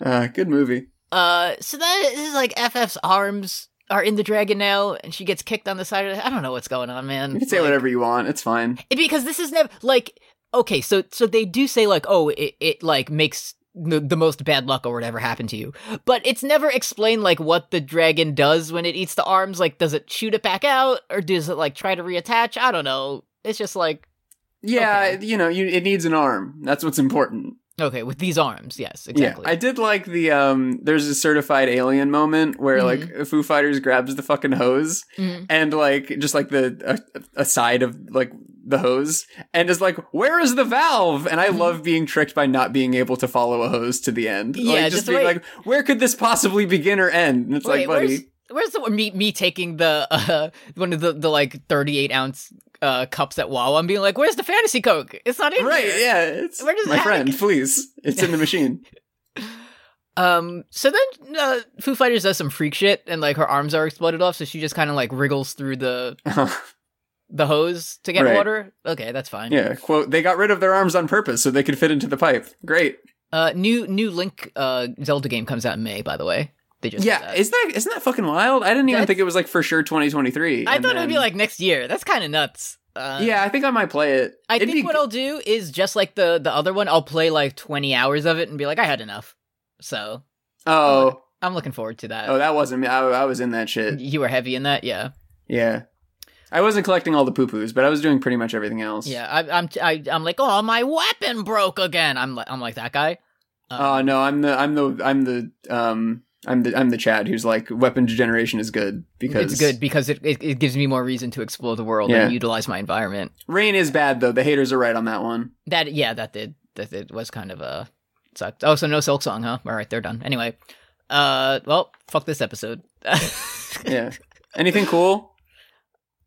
uh, good movie. Uh, so that is like FF's arms are in the dragon now, and she gets kicked on the side of the. I don't know what's going on, man. You can say Like- whatever you want. It's fine. It- because this is never like okay so so they do say like oh it, it like makes the, the most bad luck or whatever happened to you but it's never explained like what the dragon does when it eats the arms like does it shoot it back out or does it like try to reattach i don't know it's just like Yeah, Okay. you know, you, it needs an arm. That's what's important. Okay with these arms yes exactly Yeah, I did like the um. There's a certified alien moment where Mm-hmm. like Foo Fighters grabs the fucking hose Mhm. and like just like the a, a side of like the hose and is like, where is the valve? And I Mhm. love being tricked by not being able to follow a hose to the end. Yeah, like, just just being wait. like, where could this possibly begin or end? And it's Wait, like, buddy, where's, the me me taking the uh one of the the like 38 ounce uh cups at Wawa and being like where's the fantasy coke it's not in right? here. Yeah, it's Where does my friend. Please, it's in the machine. Um. So then, uh, Foo Fighters does some freak shit, and like her arms are exploded off, so she just kind of like wriggles through the the hose to get Right. water. Okay, that's fine. yeah, quote. They got rid of their arms on purpose so they could fit into the pipe. Great. Uh, new new Link uh Zelda game comes out in May. By the way, they just Yeah, is that isn't that fucking wild? I didn't even That's- think it was like for sure 2023. I thought it would be like next year. That's kind of nuts. Uh, yeah, I think I might play it. I It'd think be what I'll do is just like the the other one. I'll play like twenty hours of it and be like, I had enough. So Oh, I'm looking forward to that. oh, that wasn't me. I, I was in that shit. you were heavy in that, yeah, Yeah, I wasn't collecting all the poo poos, but I was doing pretty much everything else. yeah. I, I'm I, I'm like, oh, my weapon broke again. I'm like I'm like that guy. Um, Oh no, I'm the I'm the I'm the um I'm the I'm the Chad who's like weapon degeneration is good because it's good because it, it, it gives me more reason to explore the world Yeah. and utilize my environment. Rain is bad though. The haters are right on that one. That yeah, that did that it was kind of a sucked. Oh, so no Silksong, huh? All right, they're done. Anyway, uh, well, fuck this episode. Yeah. Anything cool?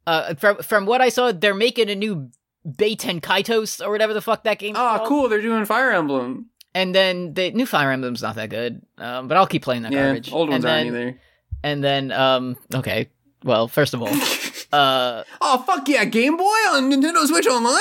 uh, from from what I saw, they're making a new Baten Kaitos or whatever the fuck that game. Oh, cool. They're doing Fire Emblem. And then the new Fire Emblem's not that good, um, but I'll keep playing that yeah, garbage. old ones and aren't then, either. And then, um, okay, well, first of all, uh, oh fuck yeah, Game Boy on Nintendo Switch Online.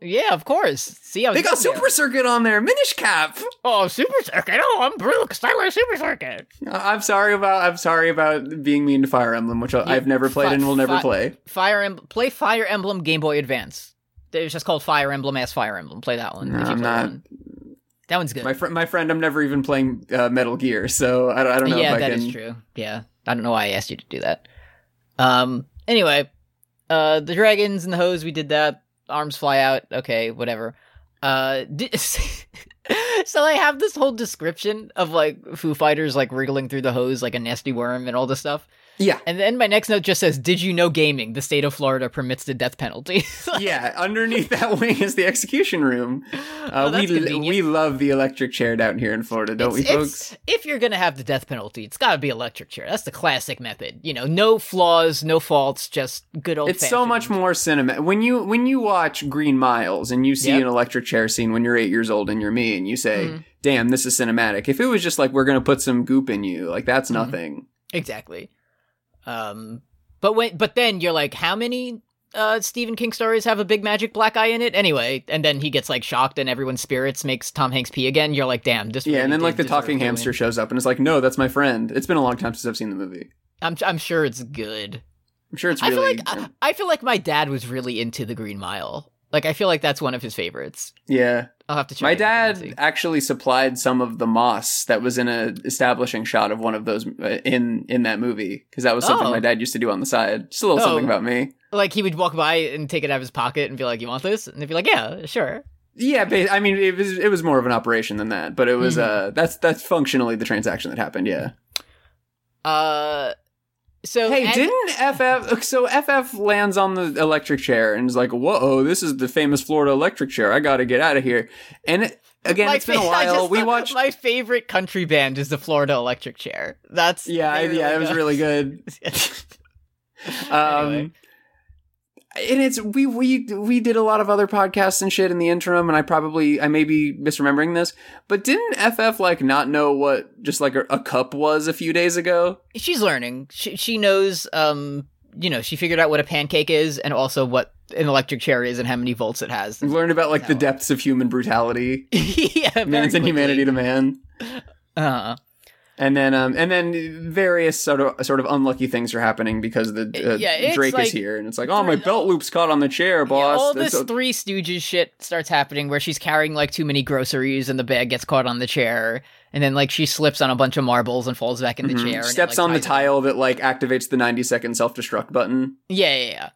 yeah, of course. See how They got Super Circuit on there. Minish Cap. Oh, Super Circuit! Oh, I'm Brooks. I like Super Circuit. I'm sorry about I'm sorry about being mean to Fire Emblem, which I- I've never played fi- and will never fi- play. Fire Emblem. Play Fire Emblem Game Boy Advance. It's just called Fire Emblem as Fire Emblem. Play that one. No, if you I'm not. One. That one's good. My friend, my friend, I'm never even playing uh, Metal Gear, so I don't, I don't know yeah, if I that can. is true. Yeah, I don't know why I asked you to do that. Um. Anyway, uh, the dragons and the hose. We did that. Arms fly out. Okay, whatever. Uh. di- so I have this whole description of like Foo Fighters like wriggling through the hose like a nasty worm and all this stuff. Yeah. And then my next note just says, "Did you know gaming? The state of Florida permits the death penalty." yeah, underneath that wing is the execution room. Uh, Oh, we convenient. we love the electric chair down here in Florida, don't It's- we, it's- folks? If you're gonna have the death penalty, it's gotta be electric chair. That's the classic method. You know, no flaws, no faults, just good old. It's so much more cinema. When you when you watch Green Miles and you see Yep. an electric chair scene when you're eight years old and you're me and you say, Mhm. "Damn, this is cinematic." If it was just like we're gonna put some goop in you, like that's Mhm. nothing. Exactly. Um, but when but then you're like, how many uh Stephen King stories have a big magic black eye in it? Anyway, and then he gets like shocked and everyone's spirits makes Tom Hanks pee again. You're like, damn, this. Yeah, really and then like the talking hamster win. shows up and it's like, "No, that's my friend." It's been a long time since I've seen the movie. I'm I'm sure it's good. I'm sure it's I feel really like I, I feel like my dad was really into the Green Mile. Like I feel like that's one of his favorites. yeah. I'll have to check. My it out and dad actually supplied some of the moss that was in a establishing shot of one of those uh, in in that movie because that was something Oh. my dad used to do on the side. Just a little Oh. something about me. like he would walk by and take it out of his pocket and be like, "You want this?" And they'd be like, "Yeah, sure." Yeah, I mean it was it was more of an operation than that, but it was Mhm. uh that's that's functionally the transaction that happened. Yeah. Uh, so Hey, and- didn't FF so FF lands on the electric chair and is like, "Whoa, this is the famous Florida electric chair. I got to get out of here." And it, again, My it's been a while. just We watched. My favorite country band is the Florida Electric Chair. That's yeah, yeah, it was really good. Um, Anyway. And it's we we we did a lot of other podcasts and shit in the interim, and I probably I may be misremembering this, but didn't FF like not know what just like a, a cup was a few days ago? She's learning. She she knows. Um, you know, she figured out what a pancake is and also what an electric chair is and how many volts it has. Learned about like the depths of human brutality, yeah, man's inhumanity to man. Uh, And then, um, and then various sort of sort of unlucky things are happening because the uh, Yeah, it's Drake like- is here, and it's like, oh, my belt loop's caught on the chair, boss. all That's this so- Three Stooges shit starts happening where she's carrying like too many groceries and the bag gets caught on the chair, and then like she slips on a bunch of marbles and falls back in the Mhm. chair. And it, steps like, on the tile that like activates the ninety second self destruct button. Yeah, yeah, yeah.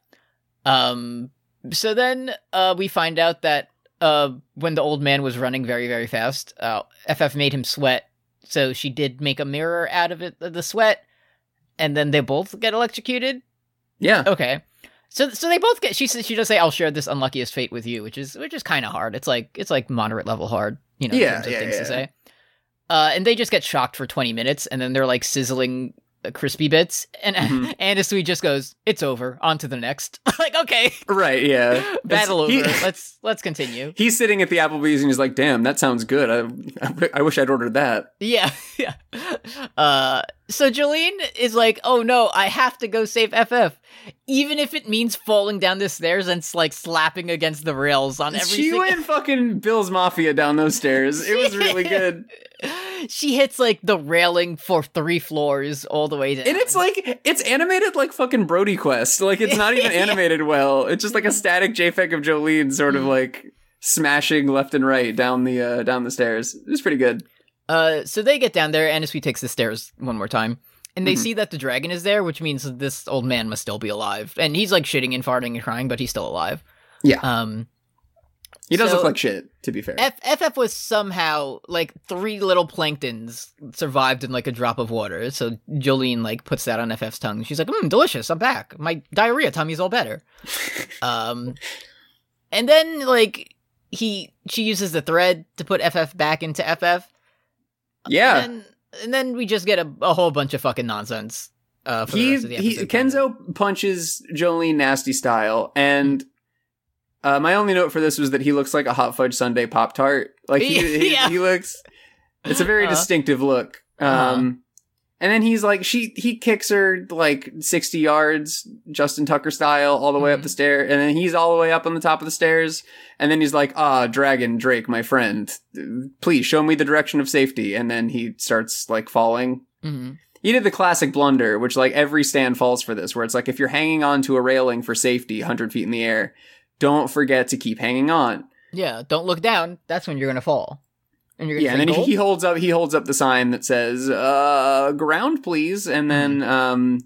Um. So then, uh, we find out that uh, when the old man was running very, very fast, uh, FF made him sweat. So she did make a mirror out of it, the sweat, and then they both get electrocuted. Yeah, Okay. So, so they both get. She says she does say, "I'll share this unluckiest fate with you," which is which is kind of hard. It's like it's like moderate level hard, you know. in Yeah, of yeah, things yeah. to say. Uh, and they just get shocked for twenty minutes, and then they're like sizzling crispy bits, and Mhm. Anasui just goes, "It's over. On to the next." like, okay, right. Yeah, battle over. Let's let's continue. He's sitting at the Applebee's and he's like, "Damn, that sounds good. I, I, I wish I'd ordered that." Yeah, yeah. Uh, so Jolyne is like, "Oh no, I have to go save FF." Even if it means falling down the stairs and like slapping against the rails on every she went fucking Bill's Mafia down those stairs. It was really good, she hits like the railing for three floors all the way down. and it's like it's animated like fucking Brodyquest. Like it's not even Yeah. animated well. It's just like a static JPEG of Jolyne, sort of Mm. like smashing left and right down the uh, down the stairs. It was pretty good. Uh, so they get down there, and Anasui takes the stairs one more time, and they Mhm. see that the dragon is there, which means this old man must still be alive, and he's like shitting and farting and crying, but he's still alive. Yeah. Um. He does So- look like shit. To be fair, F- FF was somehow like three little planktons survived in like a drop of water. So Jolyne like puts that on FF's tongue. She's like, "Mmm, delicious. I'm back. My diarrhea tummy's all better." um, and then like he she uses the thread to put FF back into FF. Yeah. And then, and then we just get a, a whole bunch of fucking nonsense. Uh, for the he, rest of the he. Kenzo punches Jolyne nasty style, and uh, my only note for this was that he looks like a hot fudge sundae pop tart. Like he, he, he looks. It's a very Uh-huh. distinctive look. Um, Uh-huh. And then he's like, she he kicks her like sixty yards, Justin Tucker style, all the way up Mhm. the stair, and then he's all the way up on the top of the stairs, and then he's like, ah, dragon Drake, my friend, please show me the direction of safety, and then he starts like falling. Mhm. He did the classic blunder, which like every stand falls for this, where it's like if you're hanging on to a railing for safety, 100 feet in the air, don't forget to keep hanging on. Yeah, don't look down. That's when you're gonna fall. And you're Yeah, and then he, he holds up he holds up the sign that says uh ground please and then um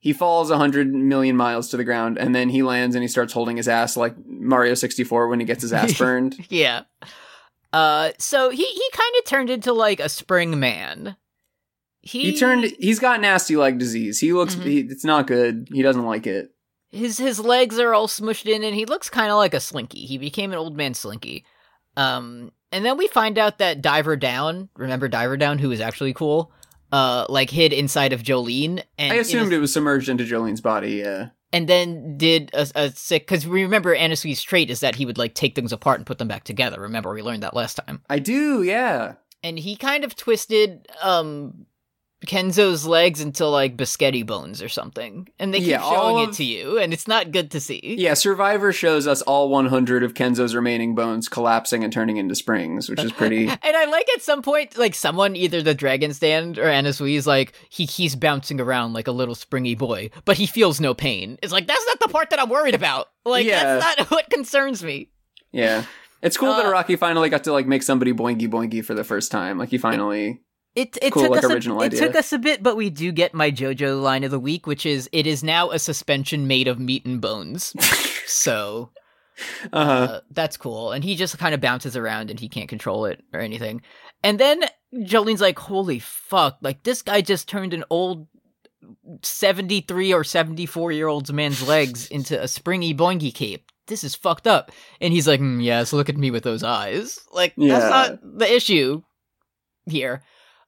he falls 100 million miles to the ground and then he lands and he starts holding his ass like Mario 64 when he gets his ass burned. Yeah. Uh, so he he kind of turned into like a spring man. he, He turned. He's got nasty leg disease. He looks. Mhm. He, it's not good. He doesn't like it. his his legs are all smushed in and he looks kind of like a slinky. He became an old man slinky. Um and then we find out that Diver Down, remember Diver Down who was actually cool, uh like hid inside of Jolyne and I in a- assumed it was submerged into Jolyne's body. Yeah. and then did a, a sick cuz remember Anasui's trait is that he would like take things apart and put them back together. Remember we learned that last time. I do. Yeah. And he kind of twisted um Kenzo's legs into like biscotti bones or something. And they keep Yeah, showing it to you and it's not good to see. Yeah. Survivor shows us all 100 of Kenzo's remaining bones collapsing and turning into springs, which is pretty. And I like at some point, like someone, either the Dragon Stand or Anasui is like, he he's bouncing around like a little springy boy, but he feels no pain. It's like, that's not the part that I'm worried about. Like, Yeah. that's not what concerns me. yeah. It's cool that Uh, Rocky finally got to like make somebody boingy boingy for the first time. Like he finally. It, it Cool, took like, us a, idea. It took us a bit, but we do get my JoJo line of the week, which is, it is now a suspension made of meat and bones. so, Uh huh. Uh, that's cool. And he just kind of bounces around and he can't control it or anything. And then Jolyne's like, holy fuck, like this guy just turned an old 73 or 74 year old man's legs into a springy boingy cape. This is fucked up. And he's like, mm, yes, look at me with those eyes. Like, Yeah. that's not the issue here.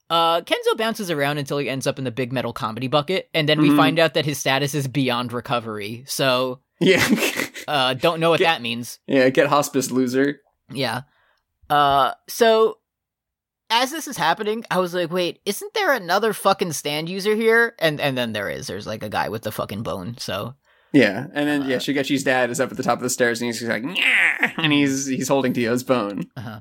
Uh, Kenzo bounces around until he ends up in the big metal comedy bucket, and then we Mhm. find out that his status is beyond recovery. So, yeah. uh, don't know what Get- that means. yeah. Get hospice loser. Yeah. Uh so as this is happening, I was like, wait, isn't there another fucking stand user here? And and then there is. There's like a guy with the fucking bone. So Yeah, and then Uh, yeah, Shigechi's dad is up at the top of the stairs, and he's like, "Nyah!" and he's he's holding Dio's bone. uh-huh.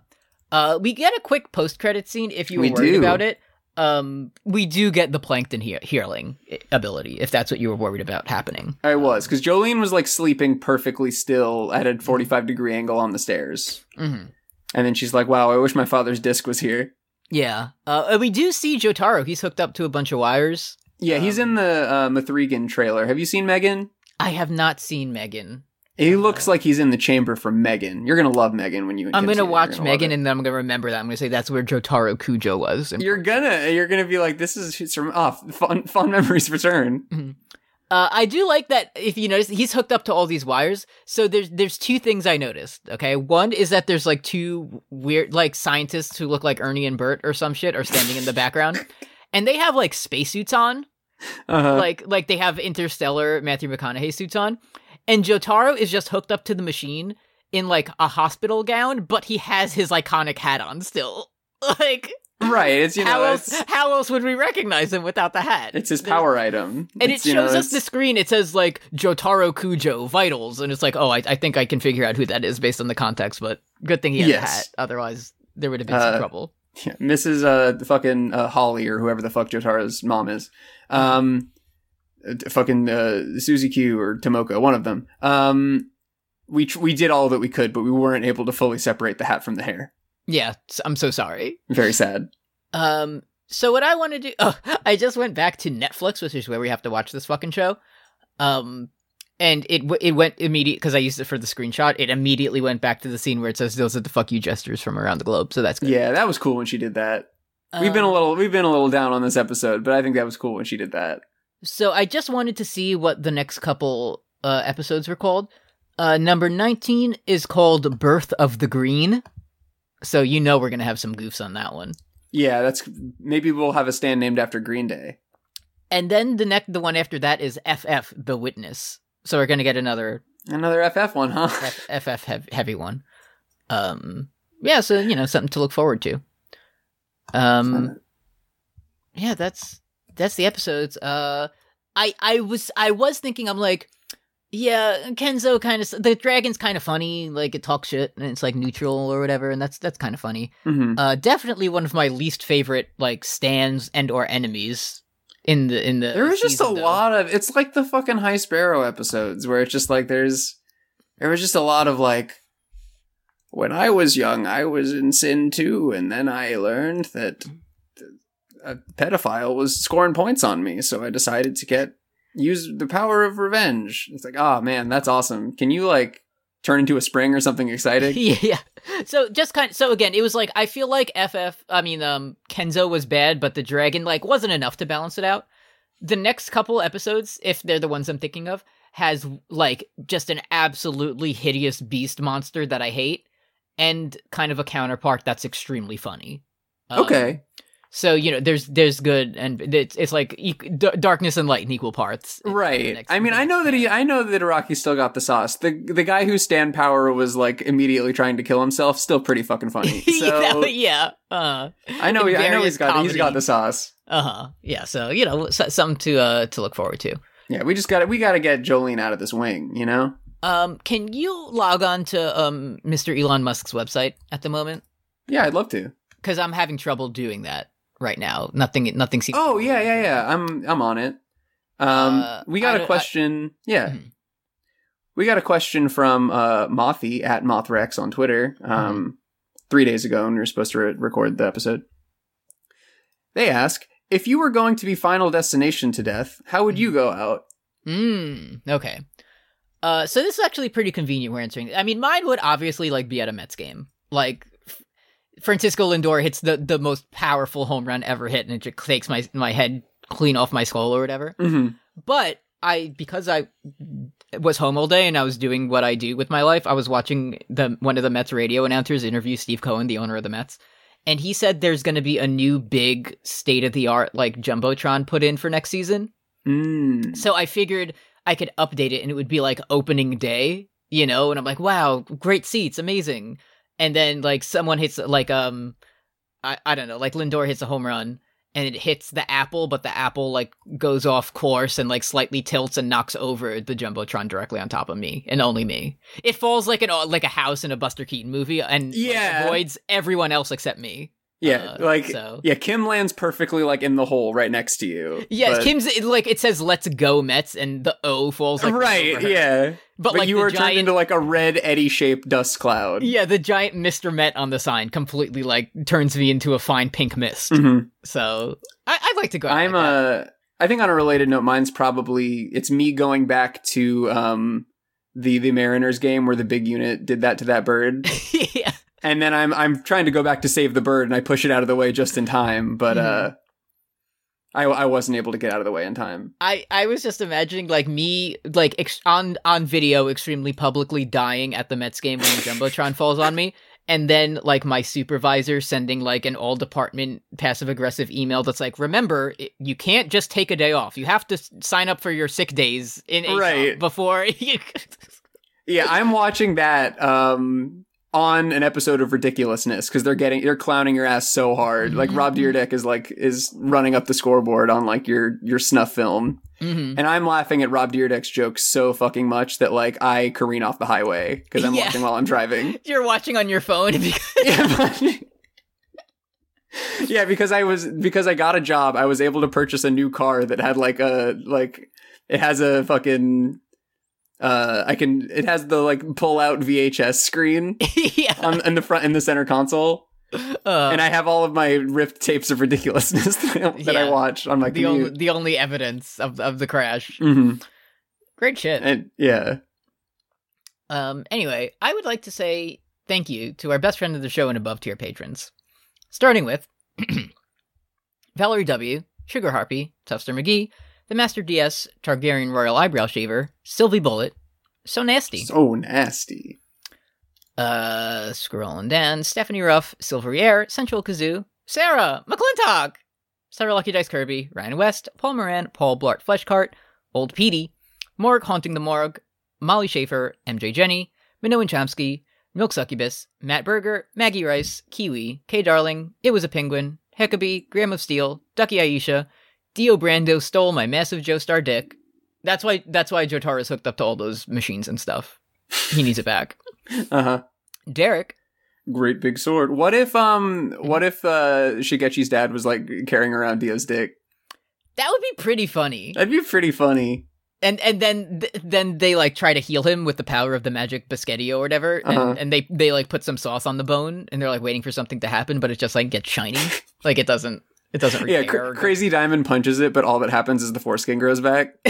Uh we get a quick post credit scene if you were We worried do. about it. Um we do get the plankton he- healing ability, if that's what you were worried about happening. I was because Jolyne was like sleeping perfectly still at a forty-five degree angle on the stairs, hmm and then she's like, "Wow, I wish my father's disc was here." Yeah. Uh and we do see Jotaro, he's hooked up to a bunch of wires. Yeah, he's Um, in the uh, Mithrigan trailer. Have you seen Megan? I have not seen Megan. He looks like he's in the chamber from Megan. You're gonna love Megan when you. I'm gonna watch gonna Megan and then I'm gonna remember that. I'm gonna say that's where Jotaro Kujo was. You're gonna you're gonna be like, "This is from off fun fun memories return." Uh, I do like that. If you notice, he's hooked up to all these wires. So there's there's two things I noticed. Okay, one is that there's like two weird like scientists who look like Ernie and Bert or some shit are standing in the background, and they have like spacesuits on, Uh-huh. like like they have interstellar Matthew McConaughey suits on, and Jotaro is just hooked up to the machine in like a hospital gown, but he has his iconic hat on still. Like right, it's you know, how else how else would we recognize him without the hat? it's his power item, and It's, it you know, shows us the screen. It says like Jotaro Kujo vitals, and it's like, oh, I, I think I can figure out who that is based on the context. But good thing he has a hat, otherwise there would have been Uh, some trouble. Yeah, Mrs. Uh, fucking uh, Holly or whoever the fuck Jotaro's mom is. Um, fucking uh, Susie Q or Tomoko, one of them. Um, we tr- we did all that we could, but we weren't able to fully separate the hat from the hair. Yeah, I'm so sorry. Very sad. Um, so what I want to do, oh, I just went back to Netflix, which is where we have to watch this fucking show. Um, and it w- it went immediate because I used it for the screenshot. It immediately went back to the scene where it says those are the fuck you gestures from around the globe. So that's good. Yeah, that was cool when she did that. we've been a Um, little we've been a little down on this episode, but I think that was cool when she did that. So I just wanted to see what the next couple uh, episodes were called. Uh, number 19 is called Birth of the Green. So you know we're going to have some goofs on that one. Yeah, that's maybe we'll have a stand named after Green Day. And then the next the one after that is FF The Witness. So we're going to get another Another FF one, huh? FF hev- heavy one. Um yeah, so you know something to look forward to. Um yeah, that's that's the episodes. Uh, I I was I was thinking I'm like, yeah, Kenzo kind of the dragon's kind of funny. Like it talks shit and it's like neutral or whatever, and that's that's kind of funny. hmm Uh, definitely one of my least favorite like stands and or enemies in the in the. There was just a though. lot of it's like the fucking High Sparrow episodes where it's just like there's there was just a lot of like when I was young I was in sin too and then I learned that a pedophile was scoring points on me so I decided to get use the power of revenge. It's like, "Oh man, that's awesome. Can you like turn into a spring or something exciting. yeah. So just kind of, so again, it was like I feel like FF I mean um Kenzo was bad, but the dragon like wasn't enough to balance it out. The next couple episodes, if they're the ones I'm thinking of, has like just an absolutely hideous beast monster that I hate and kind of a counterpart that's extremely funny. Um, okay. So you know, there's there's good and it's it's like e- d- darkness and light in equal parts. in Right. next- I mean, I know that he, I know that Araki still got the sauce. The the guy who stand power was like immediately trying to kill himself. Still pretty fucking funny. So yeah, uh, I know, I know he's got he's got the sauce. uh huh, yeah. So you know, s- something to uh to look forward to. Yeah, we just got to we got to get Jolyne out of this wing. You know. Um, can you log on to um Mr. Elon Musk's website at the moment? Yeah, I'd love to. Because I'm having trouble doing that right now. Nothing, nothing seems. Oh yeah, yeah, yeah. I'm I'm on it. Um, Uh, we got don't- a I- question. yeah, Mhm. we got a question from uh, Mothy at Mothrex on Twitter. Mm-hmm. Um, three days ago, and we were supposed to re- record the episode. They ask if you were going to be Final Destination to death, how would Mm-hmm. you go out? Mm, okay. Uh, so this is actually pretty convenient. We're answering. I mean, mine would obviously like be at a Mets game. Like Francisco Lindor hits the the most powerful home run ever hit, and it just takes my my head clean off my skull or whatever. hmm But I because I was home all day and I was doing what I do with my life, I was watching the one of the Mets radio announcers interview Steve Cohen, the owner of the Mets. And he said there's going to be a new big state of the art like jumbotron put in for next season. Mm. So I figured I could update it and it would be like opening day, you know, and I'm like, wow, great seats, amazing. And then like someone hits like um I, I don't know, like Lindor hits a home run and it hits the apple, but the apple like goes off course and like slightly tilts and knocks over the jumbotron directly on top of me and only me. It falls like an like a house in a Buster Keaton movie and like, Yeah. avoids everyone else except me. Yeah, Uh, like so. yeah, Kim lands perfectly like in the hole right next to you. Yeah, but- Kim's like it says "Let's go Mets" and the O falls like right, yeah. But, But, like you were giant, turned into like a red eddy shaped dust cloud. yeah, the giant Mister Met on the sign completely like turns me into a fine pink mist. Mhm. So I, I'd like to go. I'm like that. uh I think on a related note, mine's probably it's me going back to um the the Mariners game where the big unit did that to that bird, yeah, and then I'm I'm trying to go back to save the bird, and I push it out of the way just in time, but uh, I I wasn't able to get out of the way in time. I I was just imagining like me like ex- on on video extremely publicly dying at the Mets game when the jumbotron falls on me. And then, like my supervisor sending like an all department passive aggressive email that's like, "Remember, you can't just take a day off. You have to sign up for your sick days in Right. before." You... Yeah, I'm watching that um on an episode of Ridiculousness because they're getting they're clowning your ass so hard. Like Rob Dyrdek is like is running up the scoreboard on like your your snuff film, hmm and I'm laughing at Rob Dyrdek's jokes so fucking much that like I careen off the highway because I'm Yeah. watching while I'm driving. You're watching on your phone. because- yeah, yeah, because I was because I got a job, I was able to purchase a new car that had like a like it has a fucking uh I can it has the like pull out VHS screen yeah. on in the front in the center console, Uh, and I have all of my ripped tapes of ridiculousness that, I, that I watch on my the only the only evidence of of the crash. hmm Great shit. And yeah, Um, anyway, I would like to say thank you to our best friend of the show and above tier patrons. Starting with Valerie W., Sugar Harpy, Tufster McGee, the Master DS, Targaryen Royal Eyebrow Shaver, Sylvie Bullet, So Nasty, so nasty. uh, Scrolling down, Stephanie Ruff, Silverier, Central Kazoo, Sarah, McClintock, Sarah Lucky Dice Kirby, Ryan West, Paul Moran, Paul Blart Fleshcart, Old Petey, Morg Haunting the Morgue, Molly Schaefer, MJ Jenny, Minoan Chomsky, Milk Succubus, Matt Berger, Maggie Rice, Kiwi, K Darling, It Was a Penguin, Heckabee, Graham of Steel, Ducky Aisha, Dio Brando stole my massive Joestar dick. That's why that's why Jotaro's hooked up to all those machines and stuff. He needs it back. Uh huh. Derek, Great big sword. What if um what if uh Shigechi's dad was like carrying around Dio's dick? that would be pretty funny. That'd be pretty funny. And and then th- then they like try to heal him with the power of the magic Biscotti or whatever, and, Uh-huh. and they they like put some sauce on the bone, and they're like waiting for something to happen, but it just like gets shiny, like it doesn't it doesn't Yeah, cr- Crazy Diamond punches it, but all that happens is the foreskin grows back.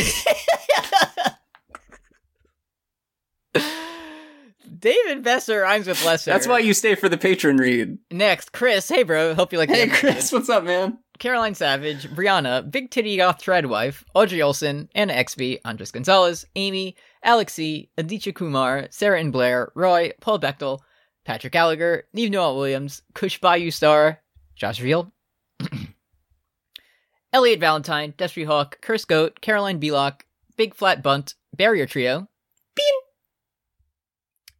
David Besser rhymes with lesser. That's why you stay for the patron read. Next, Chris. Hey, bro. Hope you like. Hey. Chris, what's up, man? Caroline Savage, Brianna, Big Titty Goth Threadwife, Audrey Olson, Anna XB, Andres Gonzalez, Amy, Alexi, Aditya Kumar, Sarah and Blair, Roy, Paul Bechtel, Patrick Gallagher, Neve Noel Williams, Kush Bayou Star, Josh Reel, Elliot Valentine, Destry Hawk, Curse Goat, Caroline Belock, Big Flat Bunt, Barrier Trio. Bean!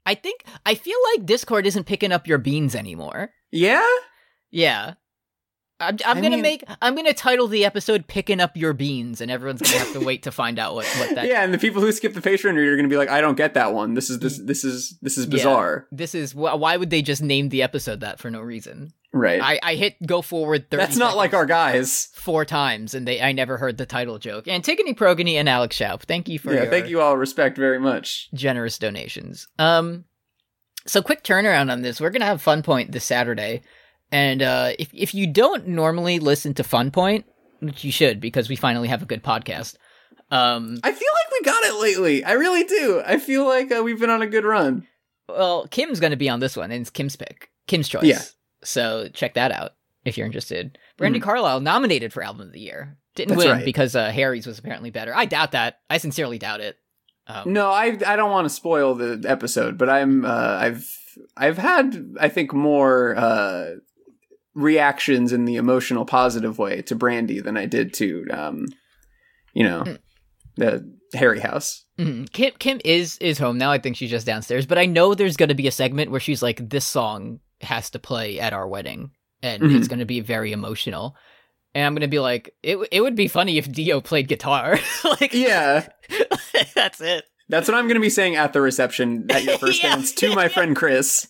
I think, I feel like Discord isn't picking up your beans anymore. Yeah? Yeah. I'm, I'm I gonna mean- make I'm gonna title the episode "Picking Up Your Beans," and everyone's gonna have to wait to find out what what that. yeah, and the people who skip the patron read are going to be like, I don't get that one. This is this this is this is Yeah. bizarre. This is why would they just name the episode that for no reason? Right. I, I hit go forward. 30 That's not like our guys. four times, and they I never heard the title joke. Antigone Progony and Alex Schaub, thank you for Yeah, thank you all. Respect very much. generous donations. Um, so quick turnaround on this. We're gonna have Fun Point this Saturday, and uh, if if you don't normally listen to Fun Point, which you should because we finally have a good podcast. Um, I feel like we got it lately. I really do. I feel like uh, we've been on a good run. well, Kim's gonna be on this one, and it's Kim's pick, Kim's choice. Yeah. So check that out if you're interested. Brandi Mhm. Carlile nominated for Album of the Year, didn't That's win right. because uh, Harry's was apparently better. I doubt that. I sincerely doubt it. Um, No, I I don't want to spoil the episode, but I'm uh, I've I've had I think more uh, reactions in the emotional positive way to Brandi than I did to um, you know Mm. the Harry House. Mhm. Kim Kim is is home now. I think she's just downstairs. But I know there's going to be a segment where she's like, "This song has to play at our wedding," and Mhm. it's going to be very emotional. And I'm going to be like, "It it would be funny if Dio played guitar." like, Yeah, that's it. that's what I'm going to be saying at the reception at your first Yeah. dance to my friend Chris.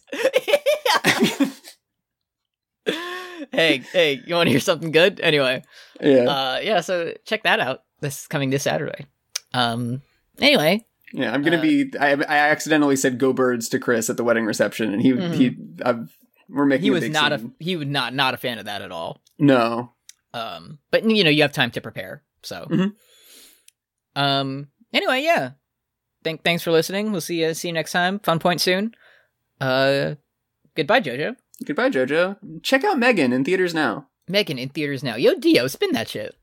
Hey, hey, you want to hear something good? Anyway, Yeah, uh, yeah. So check that out. This is coming this Saturday. Um. Anyway, yeah. I'm going to uh, be. I, I accidentally said "Go Birds" to Chris at the wedding reception, and he Mhm. he. I've, we're making. he a was big not scene. a he was not not a fan of that at all. no. Um, but you know, you have time to prepare. So, Mhm. um, anyway, yeah. Thank, thanks for listening. We'll see you, see you next time. Fun point soon. Uh, goodbye, Jojo. Goodbye, JoJo. Check out Megan in theaters now. Megan in theaters now. Yo, Dio, spin that shit.